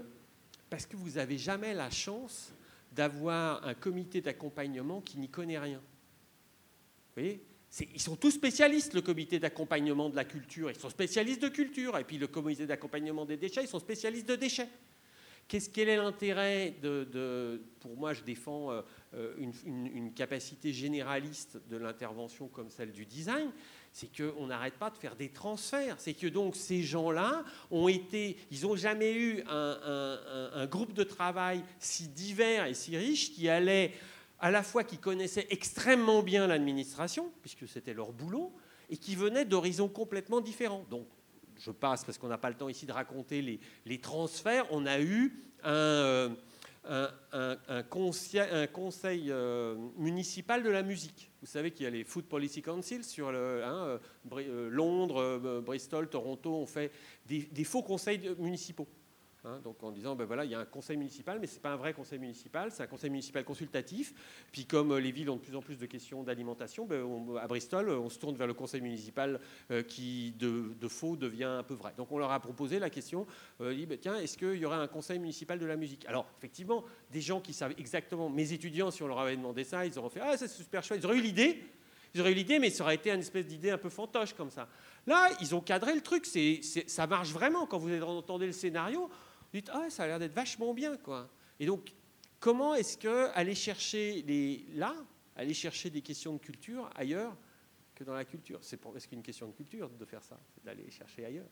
parce que vous n'avez jamais la chance d'avoir un comité d'accompagnement qui n'y connaît rien. Vous voyez? Ils sont tous spécialistes, le comité d'accompagnement de la culture, ils sont spécialistes de culture, et puis le comité d'accompagnement des déchets, ils sont spécialistes de déchets. Qu'est-ce, quel est l'intérêt de, Pour moi, je défends euh, euh, une, capacité généraliste de l'intervention comme celle du design, c'est qu'on n'arrête pas de faire des transferts. C'est que donc ces gens-là ont été, ils n'ont jamais eu un, un, groupe de travail si divers et si riche qui allait à la fois qui connaissaient extrêmement bien l'administration, puisque c'était leur boulot, et qui venaient d'horizons complètement différents. Donc, je passe parce qu'on n'a pas le temps ici de raconter les, transferts. On a eu un, euh, conseil, euh, municipal de la musique. Vous savez qu'il y a les Food Policy Council sur le, hein, euh, Londres, Bristol, Toronto. On fait des faux conseils municipaux. Hein, donc en disant, ben voilà, il y a un conseil municipal, mais ce n'est pas un vrai conseil municipal, c'est un conseil municipal consultatif. Puis comme euh, les villes ont de plus en plus de questions d'alimentation, ben à Bristol, on se tourne vers le conseil municipal euh, qui de, faux devient un peu vrai. Donc on leur a proposé la question, euh, dit, ben, tiens, est-ce qu'il y aurait un conseil municipal de la musique? Alors effectivement, des gens qui savent exactement, mes étudiants, si on leur avait demandé ça, ils auraient fait, ah c'est super chouette, ils auraient eu l'idée. Ils auraient eu l'idée, mais ça aurait été une espèce d'idée un peu fantoche comme ça. Là, ils ont cadré le truc. C'est, ça marche vraiment. Quand vous entendez le scénario, dites ah ça a l'air d'être vachement bien quoi. Et donc comment est-ce que aller chercher les là, aller chercher des questions de culture ailleurs que dans la culture? C'est est-ce qu'une question de culture de faire ça, d'aller chercher ailleurs?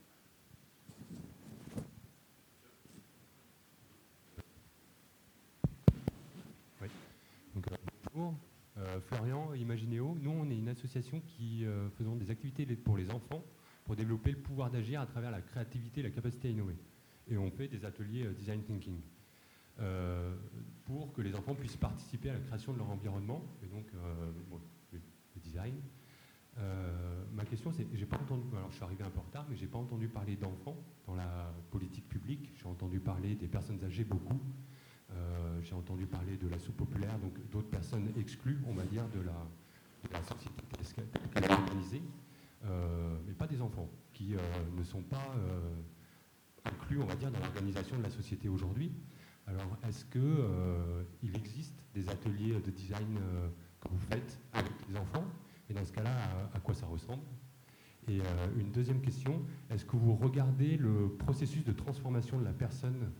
Oui. Donc, euh, bonjour, euh, Florian, Imaginéo. Nous, on est une association qui euh, faisons des activités pour les enfants pour développer le pouvoir d'agir à travers la créativité et la capacité à innover et on fait des ateliers euh, design thinking euh, pour que les enfants puissent participer à la création de leur environnement et donc euh, le, design. ma question, c'est, j'ai pas entendu, alors je suis arrivé un peu en retard, mais j'ai pas entendu parler d'enfants dans la politique publique. J'ai entendu parler des personnes âgées beaucoup. j'ai entendu parler de la sous-populaire, donc d'autres personnes exclues, on va dire, de la, société organisée, mais pas des enfants qui ne sont pas inclus, on va dire, dans l'organisation de la société aujourd'hui. Alors, est-ce qu'il euh, existe des ateliers de design euh, que vous faites avec les enfants? Et dans ce cas-là, à, quoi ça ressemble? Et euh, une deuxième question, est-ce que vous regardez le processus de transformation de la personne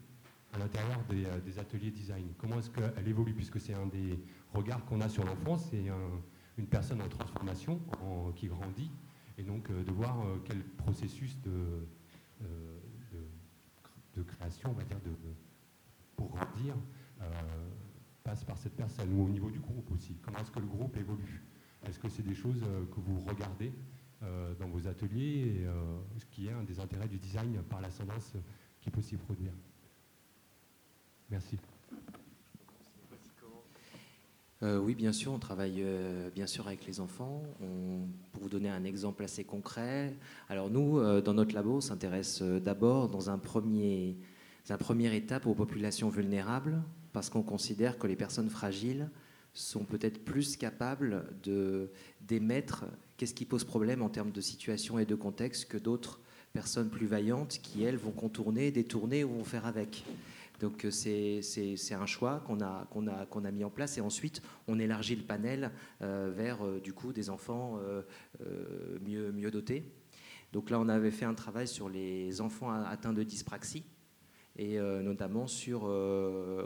à l'intérieur des, ateliers design? Comment est-ce qu'elle évolue? Puisque c'est un des regards qu'on a sur l'enfance, c'est une personne en transformation qui grandit, et donc de voir quel processus de, de, création, on va dire, pour grandir, passe par cette personne, ou au niveau du groupe aussi. Comment est-ce que le groupe évolue? Est-ce que c'est des choses que vous regardez euh, dans vos ateliers, et, euh, ce qui est un des intérêts du design par l'ascendance qui peut s'y produire? Merci. Euh, oui, bien sûr, on travaille bien sûr avec les enfants. pour vous donner un exemple assez concret, alors nous, dans notre labo, on s'intéresse d'abord dans un premier, étape aux populations vulnérables, parce qu'on considère que les personnes fragiles sont peut-être plus capables d'émettre qu'est-ce qui pose problème en termes de situation et de contexte que d'autres personnes plus vaillantes qui, elles, vont contourner, détourner ou vont faire avec. Donc euh, c'est un choix qu'on a, mis en place et ensuite on élargit le panel euh, vers euh, du coup des enfants mieux, dotés. Donc là on avait fait un travail sur les enfants atteints de dyspraxie et notamment sur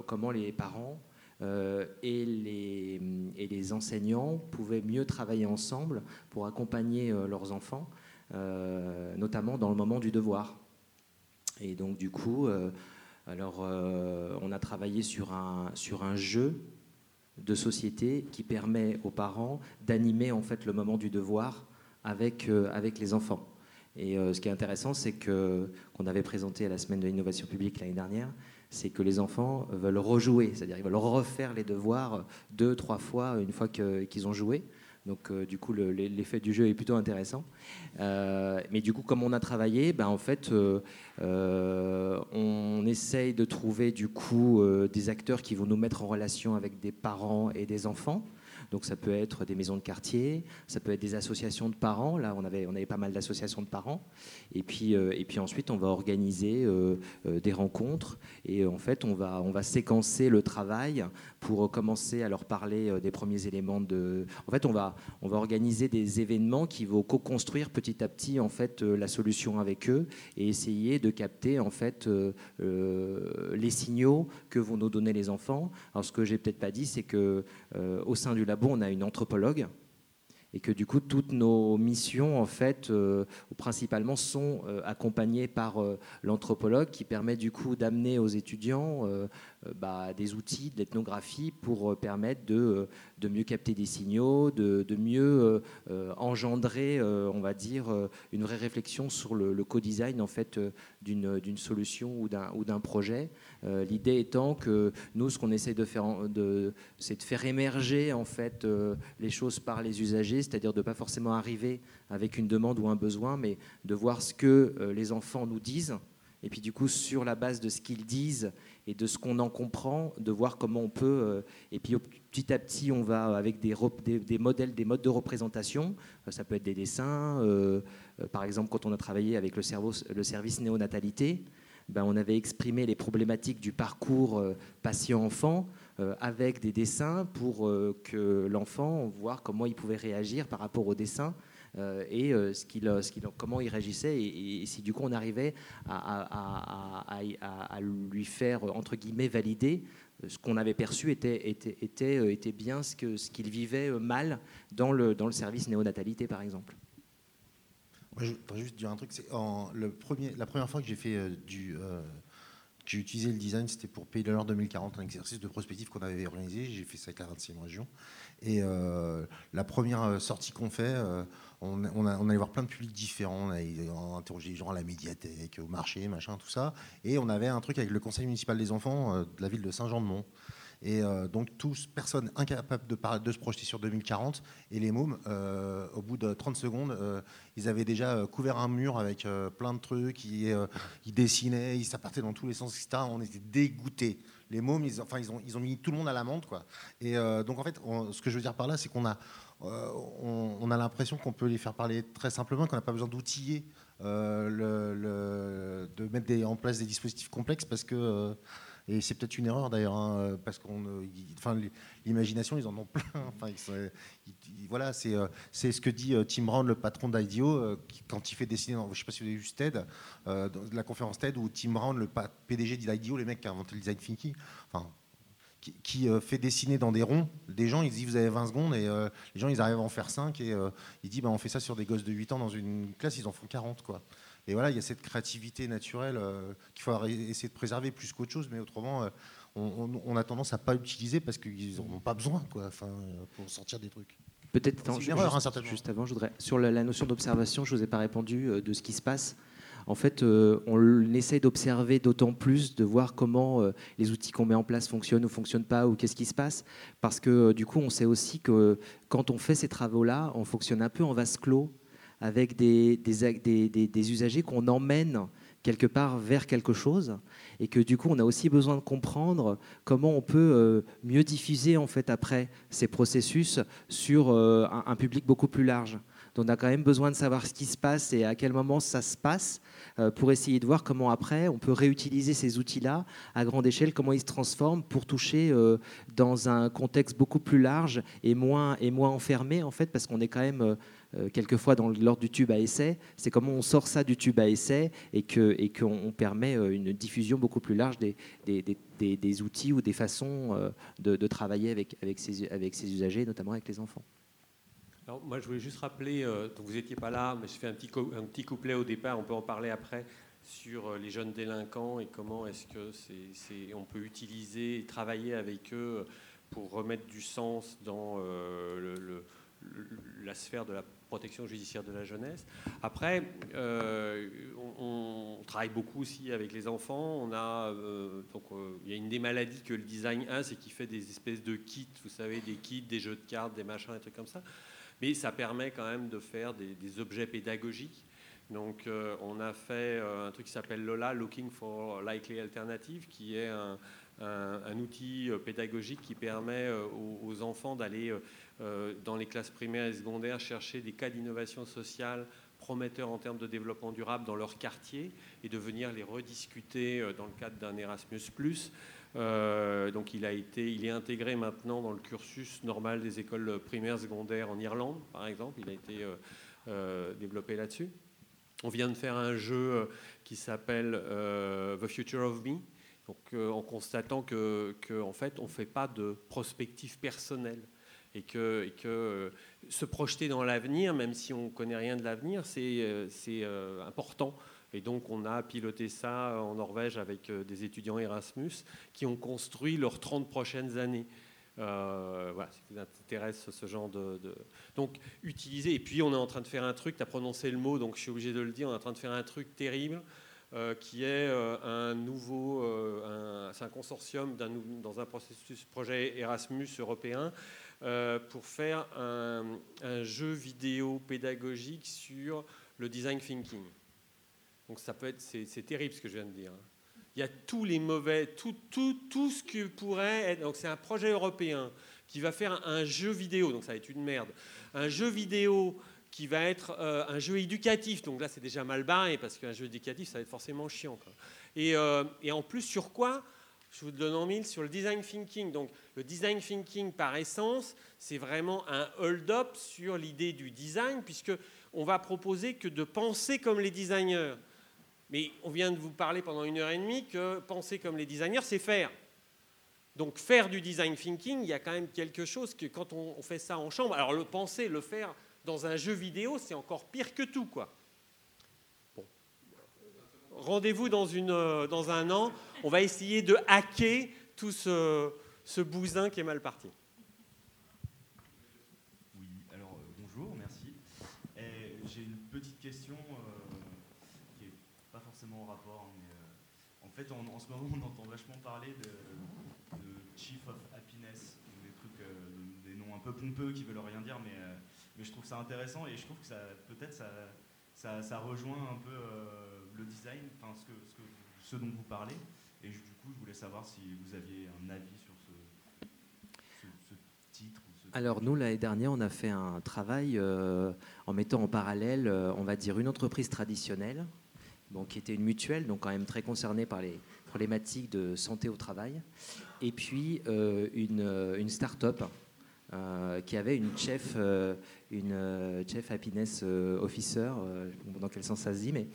comment les parents et, les, et, les, enseignants pouvaient mieux travailler ensemble pour accompagner leurs enfants, notamment dans le moment du devoir. Et donc du coup, alors, on a travaillé sur un, sur un jeu de société qui permet aux parents d'animer en fait le moment du devoir avec, avec les enfants. Et ce qui est intéressant, c'est que qu'on avait présenté à la semaine de l'innovation publique l'année dernière, c'est que les enfants veulent rejouer, c'est-à-dire ils veulent refaire les devoirs deux, trois fois une fois qu'ils ont joué. Donc euh, du coup, l'effet du jeu est plutôt intéressant. Euh, mais du coup, comme on a travaillé, ben, en fait, euh, on essaye de trouver du coup des acteurs qui vont nous mettre en relation avec des parents et des enfants. Donc ça peut être des maisons de quartier, ça peut être des associations de parents. Là, on avait, on avait pas mal d'associations de parents. Et puis, euh, et puis ensuite, on va organiser euh, euh, des rencontres. Et en fait, on va, on va séquencer le travail pour commencer à leur parler des premiers éléments de. En fait, on va, on va organiser des événements qui vont co-construire petit à petit en fait la solution avec eux et essayer de capter en fait les signaux que vont nous donner les enfants. Alors, ce que j'ai peut-être pas dit, c'est que au sein du on a une anthropologue et que du coup toutes nos missions en fait euh, principalement sont euh, accompagnées par euh, l'anthropologue qui permet du coup d'amener aux étudiants bah, des outils de l'ethnographie pour permettre de, de, mieux capter des signaux, de, de mieux engendrer on va dire une vraie réflexion sur le, co-design en fait d'une solution ou d'un projet. L'idée étant que nous ce qu'on essaie de faire c'est de faire émerger en fait les choses par les usagers c'est-à-dire de ne pas forcément arriver avec une demande ou un besoin, mais de voir ce que euh, les enfants nous disent, et puis du coup, sur la base de ce qu'ils disent et de ce qu'on en comprend, de voir comment on peut, euh, et puis petit à petit, on va avec des, modèles, des modes de représentation, euh, ça peut être des dessins, par exemple quand on a travaillé avec le, service néonatalité, ben, on avait exprimé les problématiques du parcours patient-enfant, euh, avec des dessins pour euh, que l'enfant voit comment il pouvait réagir par rapport aux dessins euh, et ce qu'il, comment il réagissait et, si du coup on arrivait à, lui faire entre guillemets valider ce qu'on avait perçu était, était, était, était bien ce, que, ce qu'il vivait mal dans le, dans le service néonatalité par exemple. je voudrais juste dire un truc, c'est le premier, la première fois que j'ai fait du j'ai utilisé le design, c'était pour Pays de l'Or 2040, un exercice de prospective qu'on avait organisé. J'ai fait ça avec la 26e région. Et euh, la première euh, sortie qu'on fait, euh, on, allait voir plein de publics différents. On a, interrogé les gens à la médiathèque, au marché, machin, tout ça. Et on avait un truc avec le conseil municipal des enfants de la ville de Saint-Jean-de-Mont. Et euh, donc, tous, personnes incapables de, se projeter sur 2040. Et les mômes, euh, au bout de 30 secondes, euh, ils avaient déjà couvert un mur avec plein de trucs, ils, dessinaient, ils s'appartaient dans tous les sens, etc. On était dégoûtés. Les mômes, ils, enfin, ils, ont, ils ont mis tout le monde à l'amende. Quoi. Et donc, en fait, ce que je veux dire par là, c'est qu'on a, on, a l'impression qu'on peut les faire parler très simplement, qu'on n'a pas besoin d'outiller. le, de mettre en place des dispositifs complexes parce que Et c'est peut-être une erreur d'ailleurs, hein, parce qu'on, l'imagination, ils en ont plein. Voilà, c'est ce que dit Tim Brown, le patron d'IDEO, quand il fait dessiner, je ne sais pas si vous avez vu TED, la conférence TED où Tim Brown, le PDG d'IDEO, les mecs qui ont inventé le design thinking, qui, fait dessiner dans des ronds des gens. Il dit Vous avez 20 secondes, et les gens, ils arrivent à en faire 5. Et il dit bah, On fait ça sur des gosses de 8 ans dans une classe, ils en font 40. Quoi. Et voilà, il y a cette créativité naturelle euh, qu'il faut essayer de préserver plus qu'autre chose, mais autrement, euh, on, a tendance à pas utiliser parce qu'ils n'en ont pas besoin, quoi, euh, pour sortir des trucs. Peut-être erreur, hein. Juste avant, je voudrais sur la, notion d'observation, je vous ai pas répondu de ce qui se passe. En fait, on essaye d'observer d'autant plus, de voir comment les outils qu'on met en place fonctionnent ou fonctionnent pas, ou qu'est-ce qui se passe, parce que du coup, on sait aussi que quand on fait ces travaux-là, on fonctionne un peu en vase clos avec des, usagers qu'on emmène quelque part vers quelque chose et que du coup on a aussi besoin de comprendre comment on peut euh, mieux diffuser en fait après ces processus sur euh, un, public beaucoup plus large. Donc on a quand même besoin de savoir ce qui se passe et à quel moment ça se passe euh, pour essayer de voir comment après on peut réutiliser ces outils-là à grande échelle, comment ils se transforment pour toucher dans un contexte beaucoup plus large et moins, et moins enfermé en fait parce qu'on est quand même euh, quelquefois dans l'ordre du tube à essai, c'est comment on sort ça du tube à essai et qu'on et permet euh, une diffusion beaucoup plus large des, des, des, des outils ou des façons euh, de, de, travailler avec, avec, avec ces usagers, notamment avec les enfants. Alors, moi, je voulais juste rappeler, donc vous n'étiez pas là, mais je fais un petit, un petit couplet au départ, on peut en parler après, sur les jeunes délinquants et comment est-ce que c'est, on peut utiliser et travailler avec eux pour remettre du sens dans le, la sphère de la protection judiciaire de la jeunesse. Après, euh, on, travaille beaucoup aussi avec les enfants. On a, euh, donc, euh, il y a une des maladies que le design a, c'est qu'il fait des espèces de kits, vous savez, des kits, des jeux de cartes, des machins, des trucs comme ça. Mais ça permet quand même de faire des, objets pédagogiques. Donc, on a fait un truc qui s'appelle Lola, Looking for Likely Alternative, qui est un, outil pédagogique qui permet aux enfants d'aller euh, dans les classes primaires et secondaires chercher des cas d'innovation sociale prometteurs en termes de développement durable dans leur quartier et de venir les rediscuter euh, dans le cadre d'un Erasmus+. Euh, donc il, a été, il est intégré maintenant dans le cursus normal des écoles primaires secondaires en Irlande, par exemple. Il a été développé là-dessus. On vient de faire un jeu qui s'appelle The Future of Me, donc, en constatant que, en fait, on ne fait pas de prospective personnelle et que, euh, se projeter dans l'avenir, même si on ne connaît rien de l'avenir, c'est euh, euh, important. Et donc on a piloté ça en Norvège avec des étudiants Erasmus qui ont construit leurs 30 prochaines années. voilà, si vous intéresse ce genre de, Donc, utiliser. Et puis, on est en train de faire un truc, tu as prononcé le mot, donc je suis obligé de le dire, on est en train de faire un truc terrible, qui est un nouveau. c'est un consortium dans un processus projet Erasmus européen euh, pour faire un, jeu vidéo pédagogique sur le design thinking. Donc ça peut être, c'est terrible ce que je viens de dire. Hein. Il y a tous les mauvais, tout, tout, tout ce que pourrait être. Donc c'est un projet européen qui va faire un jeu vidéo, donc ça va être une merde. Un jeu vidéo qui va être euh, un jeu éducatif. Donc là, c'est déjà mal barré parce qu'un jeu éducatif, ça va être forcément chiant. Et, euh, et, en plus, sur quoi? Je vous donne en mille sur le design thinking. Donc le design thinking, par essence, c'est vraiment un hold-up sur l'idée du design, puisque on va proposer que de penser comme les designers. Mais on vient de vous parler pendant une heure et demie que penser comme les designers, c'est faire. Donc faire du design thinking, il y a quand même quelque chose que quand on fait ça en chambre, alors le penser, le faire dans un jeu vidéo, c'est encore pire que tout, quoi. Rendez-vous dans, euh, dans un an, on va essayer de hacker tout ce, ce bousin qui est mal parti. Oui, alors euh, bonjour, merci. J'ai une petite question euh, qui n'est pas forcément en rapport, mais euh, fait, en ce moment, on entend vachement parler de, Chief of Happiness, des trucs, des noms un peu pompeux qui veulent rien dire, mais, mais je trouve ça intéressant et je trouve que ça, peut-être ça, rejoint un peu le design, enfin ce, que, ce, ce dont vous parlez. Et du coup, je voulais savoir si vous aviez un avis sur alors nous, l'année dernière, on a fait un travail euh, en mettant en parallèle, euh, on va dire, une entreprise traditionnelle qui était une mutuelle, donc quand même très concernée par les problématiques de santé au travail, et puis une, une start-up qui avait une chef, une chef happiness officer, dans quel sens ça se dit, mais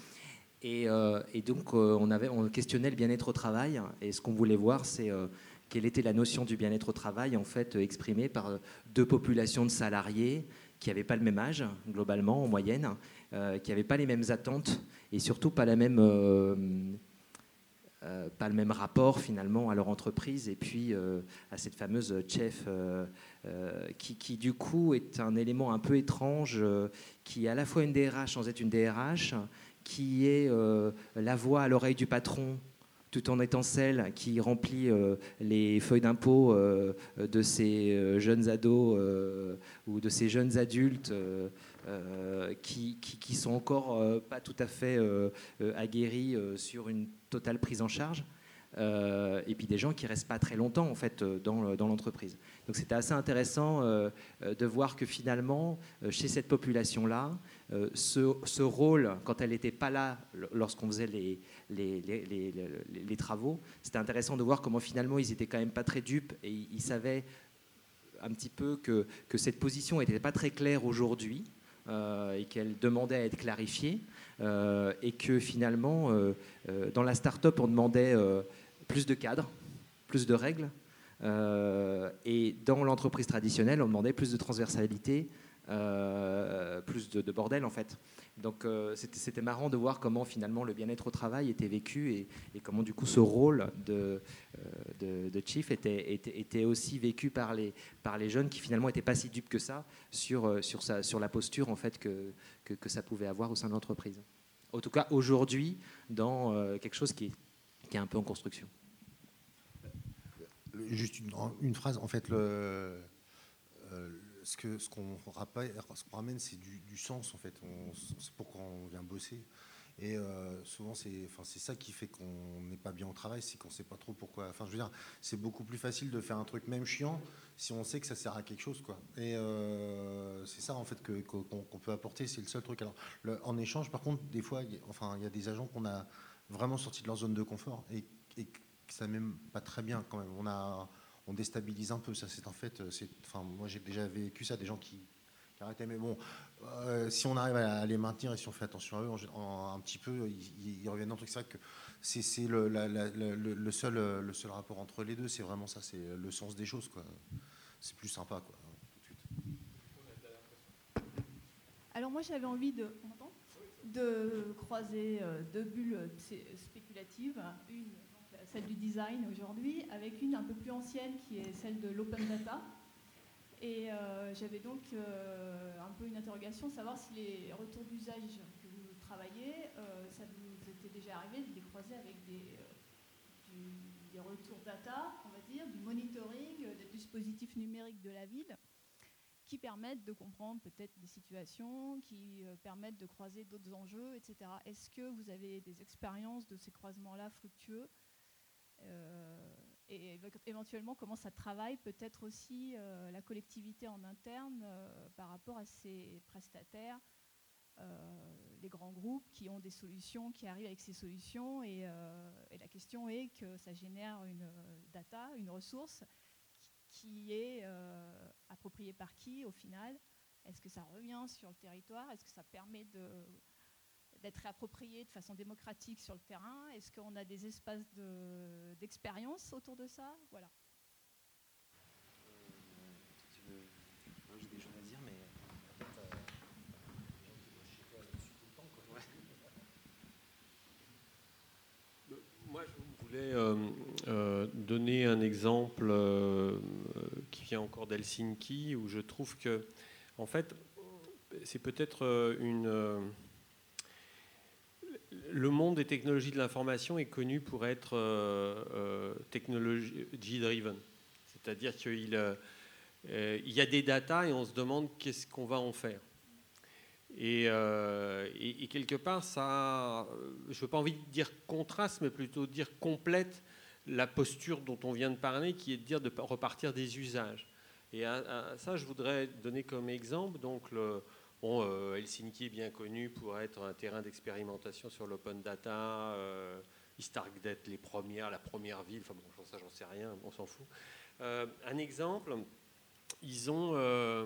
et, et donc on avait on questionnait le bien-être au travail, et ce qu'on voulait voir, c'est quelle était la notion du bien-être au travail, en fait exprimée par deux populations de salariés qui n'avaient pas le même âge, globalement, en moyenne, euh, qui n'avaient pas les mêmes attentes et surtout pas, même, euh, euh, le même rapport finalement à leur entreprise et puis à cette fameuse chef qui, du coup est un élément un peu étrange, qui est à la fois une DRH sans être une DRH, qui est la voix à l'oreille du patron tout en étant celle qui remplit euh, les feuilles d'impôt euh, de ces euh, jeunes ados ou de ces jeunes adultes qui, qui, sont encore pas tout à fait aguerris sur une totale prise en charge. et puis des gens qui restent pas très longtemps en fait dans, l'entreprise. Donc c'était assez intéressant de voir que finalement chez cette population là, ce, rôle quand elle n'était pas là lorsqu'on faisait les, les, travaux. C'était intéressant de voir comment finalement ils étaient quand même pas très dupes et ils savaient un petit peu que, que cette position n'était pas très claire aujourd'hui euh, et qu'elle demandait à être clarifiée euh, et que finalement euh, dans la start-up on demandait plus de cadres, plus de règles et dans l'entreprise traditionnelle on demandait plus de transversalité, plus de, bordel en fait. Donc euh, c'était marrant de voir comment finalement le bien-être au travail était vécu et, comment du coup ce rôle de, euh, de, chief était, était, aussi vécu par les, par les jeunes qui finalement n'étaient pas si dupes que ça sur, euh, sur, sa, sur la posture en fait que, que, ça pouvait avoir au sein de l'entreprise. En tout cas aujourd'hui dans quelque chose qui est, qui est un peu en construction. Juste une, une phrase, en fait, le, ce qu'on ramène, c'est du, sens, en fait. C'est pourquoi on vient bosser. Et euh, souvent, c'est enfin, ça qui fait qu'on n'est pas bien au travail, c'est qu'on ne sait pas trop pourquoi. Enfin, je veux dire, c'est beaucoup plus facile de faire un truc même chiant si on sait que ça sert à quelque chose. Quoi. Et euh, c'est ça, en fait, qu'on peut apporter. C'est le seul truc. Alors, en échange, par contre, des fois, il y a des agents qu'on a vraiment sortis de leur zone de confort et, et ça même pas très bien quand même. On a on déstabilise un peu. Ça, c'est en fait, c'est, enfin, moi j'ai déjà vécu ça, des gens qui, arrêtaient. Mais bon, euh, si on arrive à, les maintenir et si on fait attention à eux, un petit peu, ils, reviennent dans le truc. C'est vrai que c'est, le, le, seul, le seul rapport entre les deux, c'est vraiment ça, c'est le sens des choses. Quoi. C'est plus sympa. Quoi, Alors moi j'avais envie de, de croiser euh, deux bulles spéculatives, une celle du design aujourd'hui, avec une un peu plus ancienne qui est celle de l'open data. Et euh, j'avais donc euh, un peu une interrogation, savoir si les retours d'usage que vous travaillez, euh, ça vous était déjà arrivé de les croiser avec des, des retours data, on va dire, du monitoring des dispositifs numériques de la ville qui permettent de comprendre peut-être des situations, qui permettent de croiser d'autres enjeux, etc. Est-ce que vous avez des expériences de ces croisements-là fructueux et éventuellement comment ça travaille peut-être aussi euh, la collectivité en interne euh, par rapport à ses prestataires, les grands groupes qui ont des solutions, qui arrivent avec ces solutions. Et, la question est que ça génère une data, une ressource qui est appropriée par qui au final? Est-ce que ça revient sur le territoire? Est-ce que ça permet de d'être approprié de façon démocratique sur le terrain Est-ce qu'on a des espaces d'expérience autour de ça? Voilà. Moi, je voulais euh, euh, donner un exemple euh, qui vient encore d'Helsinki, où je trouve que, en fait, c'est peut-être une le monde des technologies de l'information est connu pour être euh, euh technology-driven. C'est-à-dire qu'il euh, y a des datas et on se demande qu'est-ce qu'on va en faire. Et, euh, quelque part, ça, je n'ai pas envie de dire contraste, mais plutôt dire complète la posture dont on vient de parler, qui est de dire de repartir des usages. Et ça, je voudrais donner comme exemple donc Bon, euh, Helsinki est bien connu pour être un terrain d'expérimentation sur l'open data. Euh, Stark d'être les premières, la première ville. Enfin bon, ça, j'en sais rien, on s'en fout. Euh, un exemple, ils ont euh,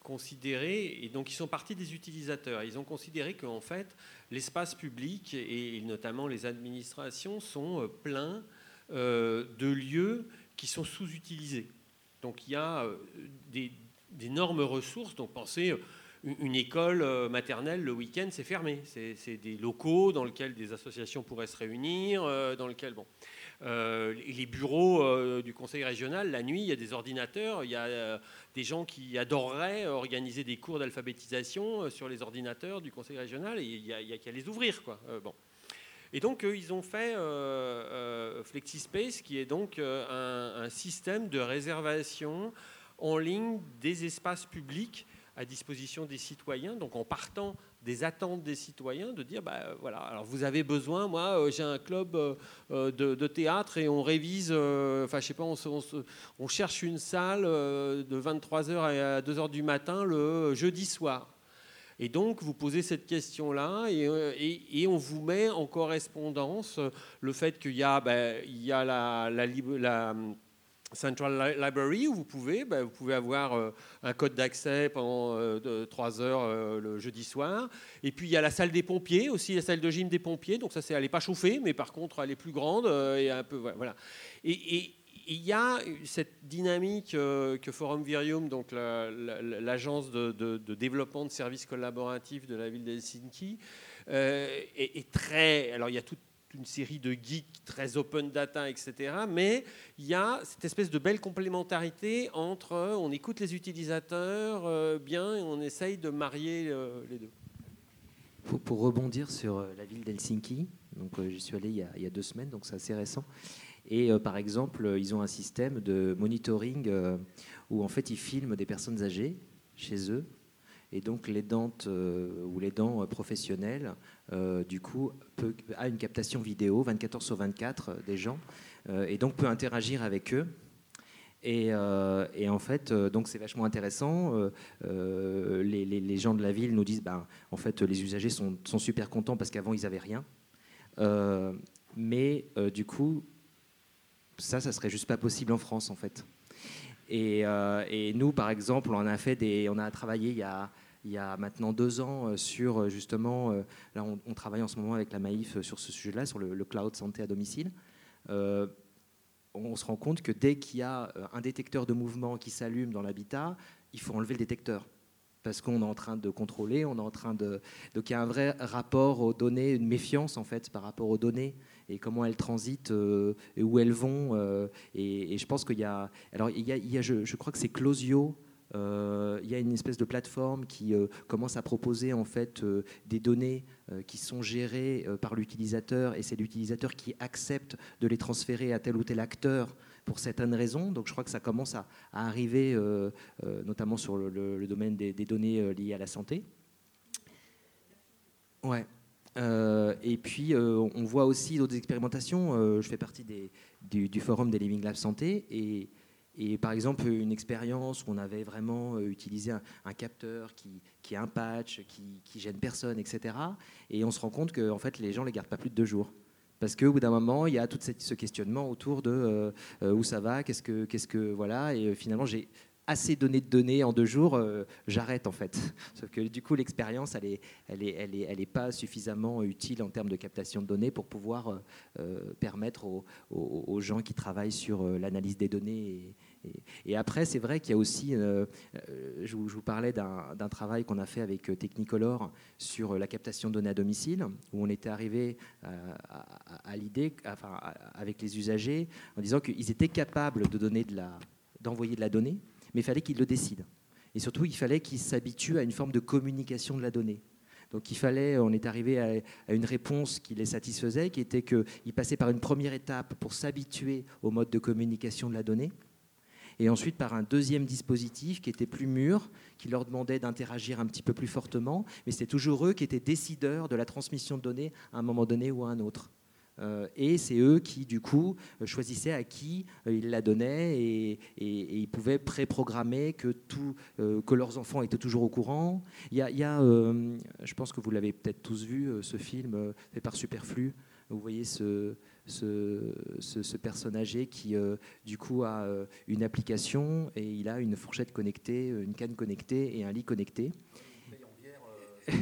considéré, et donc ils sont partis des utilisateurs, ils ont considéré qu'en fait, l'espace public et, notamment les administrations sont euh, pleins de lieux qui sont sous-utilisés. Donc il y a d'énormes ressources, donc pensez une école euh, maternelle le week-end, c'est fermé. C'est des locaux dans lesquels des associations pourraient se réunir, euh, dans lesquels bon. Euh, les bureaux du conseil régional, la nuit, il y a des ordinateurs, il y a des gens qui adoreraient organiser des cours d'alphabétisation sur les ordinateurs du conseil régional, et il y a, qu'à les ouvrir. Quoi. bon. Et donc, ils ont fait FlexiSpace, qui est donc un, système de réservation en ligne des espaces publics à disposition des citoyens, donc en partant des attentes des citoyens, de dire, bah, voilà, alors vous avez besoin, moi euh, j'ai un club euh, euh, de, théâtre et on révise, enfin je sais pas, on, cherche une salle de 23h à 2h du matin le jeudi soir. Et donc, vous posez cette question-là et, et, on vous met en correspondance le fait qu'il y a, la, la Central Library où vous pouvez, ben, vous pouvez avoir euh, un code d'accès pendant euh, 3 heures euh, le jeudi soir. Et puis il y a la salle des pompiers aussi, la salle de gym des pompiers. Donc ça, c'est, elle n'est pas chauffée, mais par contre, elle est plus grande voilà. Et, il y a cette dynamique que Forum Virium, donc l'agence de, de, développement de services collaboratifs de la ville d'Helsinki, est, est, très. Alors il y a tout une série de geeks très open data, etc. Mais il y a cette espèce de belle complémentarité entre euh, on écoute les utilisateurs euh, bien et on essaye de marier euh, les deux. Pour, rebondir sur la ville d'Helsinki, donc j'y suis allé il y, a, deux semaines, donc c'est assez récent. Et par exemple, ils ont un système de monitoring où en fait ils filment des personnes âgées chez eux et donc les dents ou les dents professionnelles euh, du coup, a une captation vidéo 24 heures sur 24 euh, des gens euh, et donc peut interagir avec eux. Et, en fait, donc c'est vachement intéressant. Les, gens de la ville nous disent, ben, en fait, les usagers sont, super contents parce qu'avant ils n'avaient rien. mais du coup, ça, ça serait juste pas possible en France, en fait. Et, et, nous, par exemple, on a fait des, on a travaillé il y a il y a maintenant deux ans euh, sur euh, justement, euh, là on, travaille en ce moment avec la Maïf sur ce sujet-là, sur le, cloud santé à domicile. on se rend compte que dès qu'il y a un détecteur de mouvement qui s'allume dans l'habitat, il faut enlever le détecteur parce qu'on est en train de contrôler, on est en train de... Donc il y a un vrai rapport aux données, une méfiance en fait par rapport aux données et comment elles transitent et où elles vont. et, je pense qu'il y a... Alors il y a, je, crois que c'est Closio euh, il y a une espèce de plateforme qui euh, commence à proposer en fait euh, des données qui sont gérées par l'utilisateur et c'est l'utilisateur qui accepte de les transférer à tel ou tel acteur pour certaines raisons. Donc je crois que ça commence à, arriver notamment sur le, domaine des, données liées à la santé. Ouais. Et puis, on voit aussi d'autres expérimentations. je fais partie du, forum des Living Labs Santé et par exemple, une expérience où on avait vraiment euh, utilisé un, capteur qui, est un patch, qui, qui, gêne personne, etc. Et on se rend compte que en fait, les gens ne les gardent pas plus de deux jours. Parce qu'au bout d'un moment, il y a tout ce questionnement autour de euh, euh, où ça va, qu'est-ce que, qu'est-ce que, voilà. Et finalement, j'ai assez donné de données en deux jours, j'arrête en fait. Sauf que du coup, l'expérience, elle n'est elle est, elle est, elle est pas suffisamment utile en termes de captation de données pour pouvoir permettre aux, gens qui travaillent sur l'analyse des données et, après, c'est vrai qu'il y a aussi, euh, euh, je, vous, parlais d'un travail qu'on a fait avec euh, Technicolor sur la captation de données à domicile, où on était arrivé à, l'idée, enfin, avec les usagers, en disant qu'ils étaient capables de de d'envoyer de la donnée, mais il fallait qu'ils le décident. Et surtout, il fallait qu'ils s'habituent à une forme de communication de la donnée. Donc il fallait, on est arrivé à, à une réponse qui les satisfaisait, qui était qu'ils passaient par une première étape pour s'habituer au mode de communication de la donnée, et ensuite par un deuxième dispositif qui était plus mûr, qui leur demandait d'interagir un petit peu plus fortement, mais c'était toujours eux qui étaient décideurs de la transmission de données à un moment donné ou à un autre. Et c'est eux qui, du coup, choisissaient à qui ils la donnaient et, ils pouvaient préprogrammer que, tout, que leurs enfants étaient toujours au courant. Il y a, je pense que vous l'avez peut-être tous vu, ce film fait par Superflu. Vous voyez ce, ce, ce, personnage qui, euh, du coup, a euh, une application et il a une fourchette connectée, une canne connectée et un lit connecté.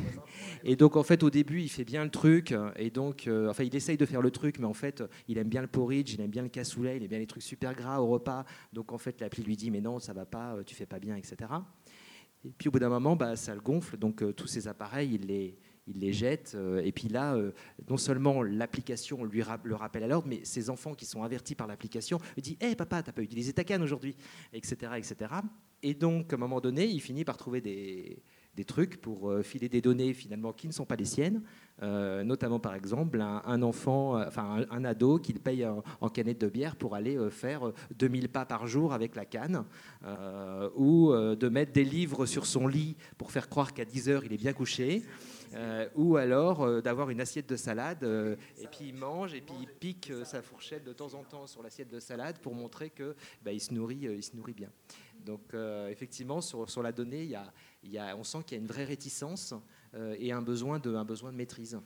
Et donc en fait au début il fait bien le truc et donc euh, enfin il essaye de faire le truc mais en fait il aime bien le porridge, il aime bien le cassoulet, il aime bien les trucs super gras au repas. Donc en fait l'appli lui dit mais non ça va pas, tu fais pas bien etc. Et puis au bout d'un moment bah, ça le gonfle donc tous ces appareils il les il les jette. Euh, et puis là, euh, non seulement l'application lui le rappelle à l'ordre, mais ses enfants qui sont avertis par l'application lui disent Hé hey, papa, t'as pas utilisé ta canne aujourd'hui etc., etc. Et donc, à un moment donné, il finit par trouver des, trucs pour euh, filer des données finalement qui ne sont pas les siennes, notamment par exemple un, enfant, enfin un, ado qui paye en, canette de bière pour aller faire 2000 pas par jour avec la canne, ou de mettre des livres sur son lit pour faire croire qu'à 10 heures il est bien couché. Euh, ou alors euh, d'avoir une assiette de salade, euh, et puis il mange, et puis il pique sa fourchette de temps en temps sur l'assiette de salade pour montrer que bah, il, se nourrit, il se nourrit bien. Donc effectivement, sur, la donnée, il y a, on sent qu'il y a une vraie réticence et un besoin de, un besoin de maîtrise.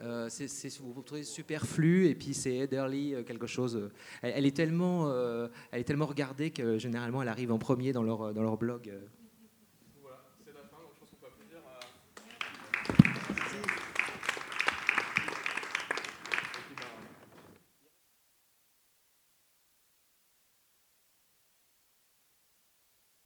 Euh, c'est, vous trouvez superflu et puis c'est Ederly quelque chose. Elle, est tellement, elle est tellement regardée que généralement elle arrive en premier dans leur, dans leur blog.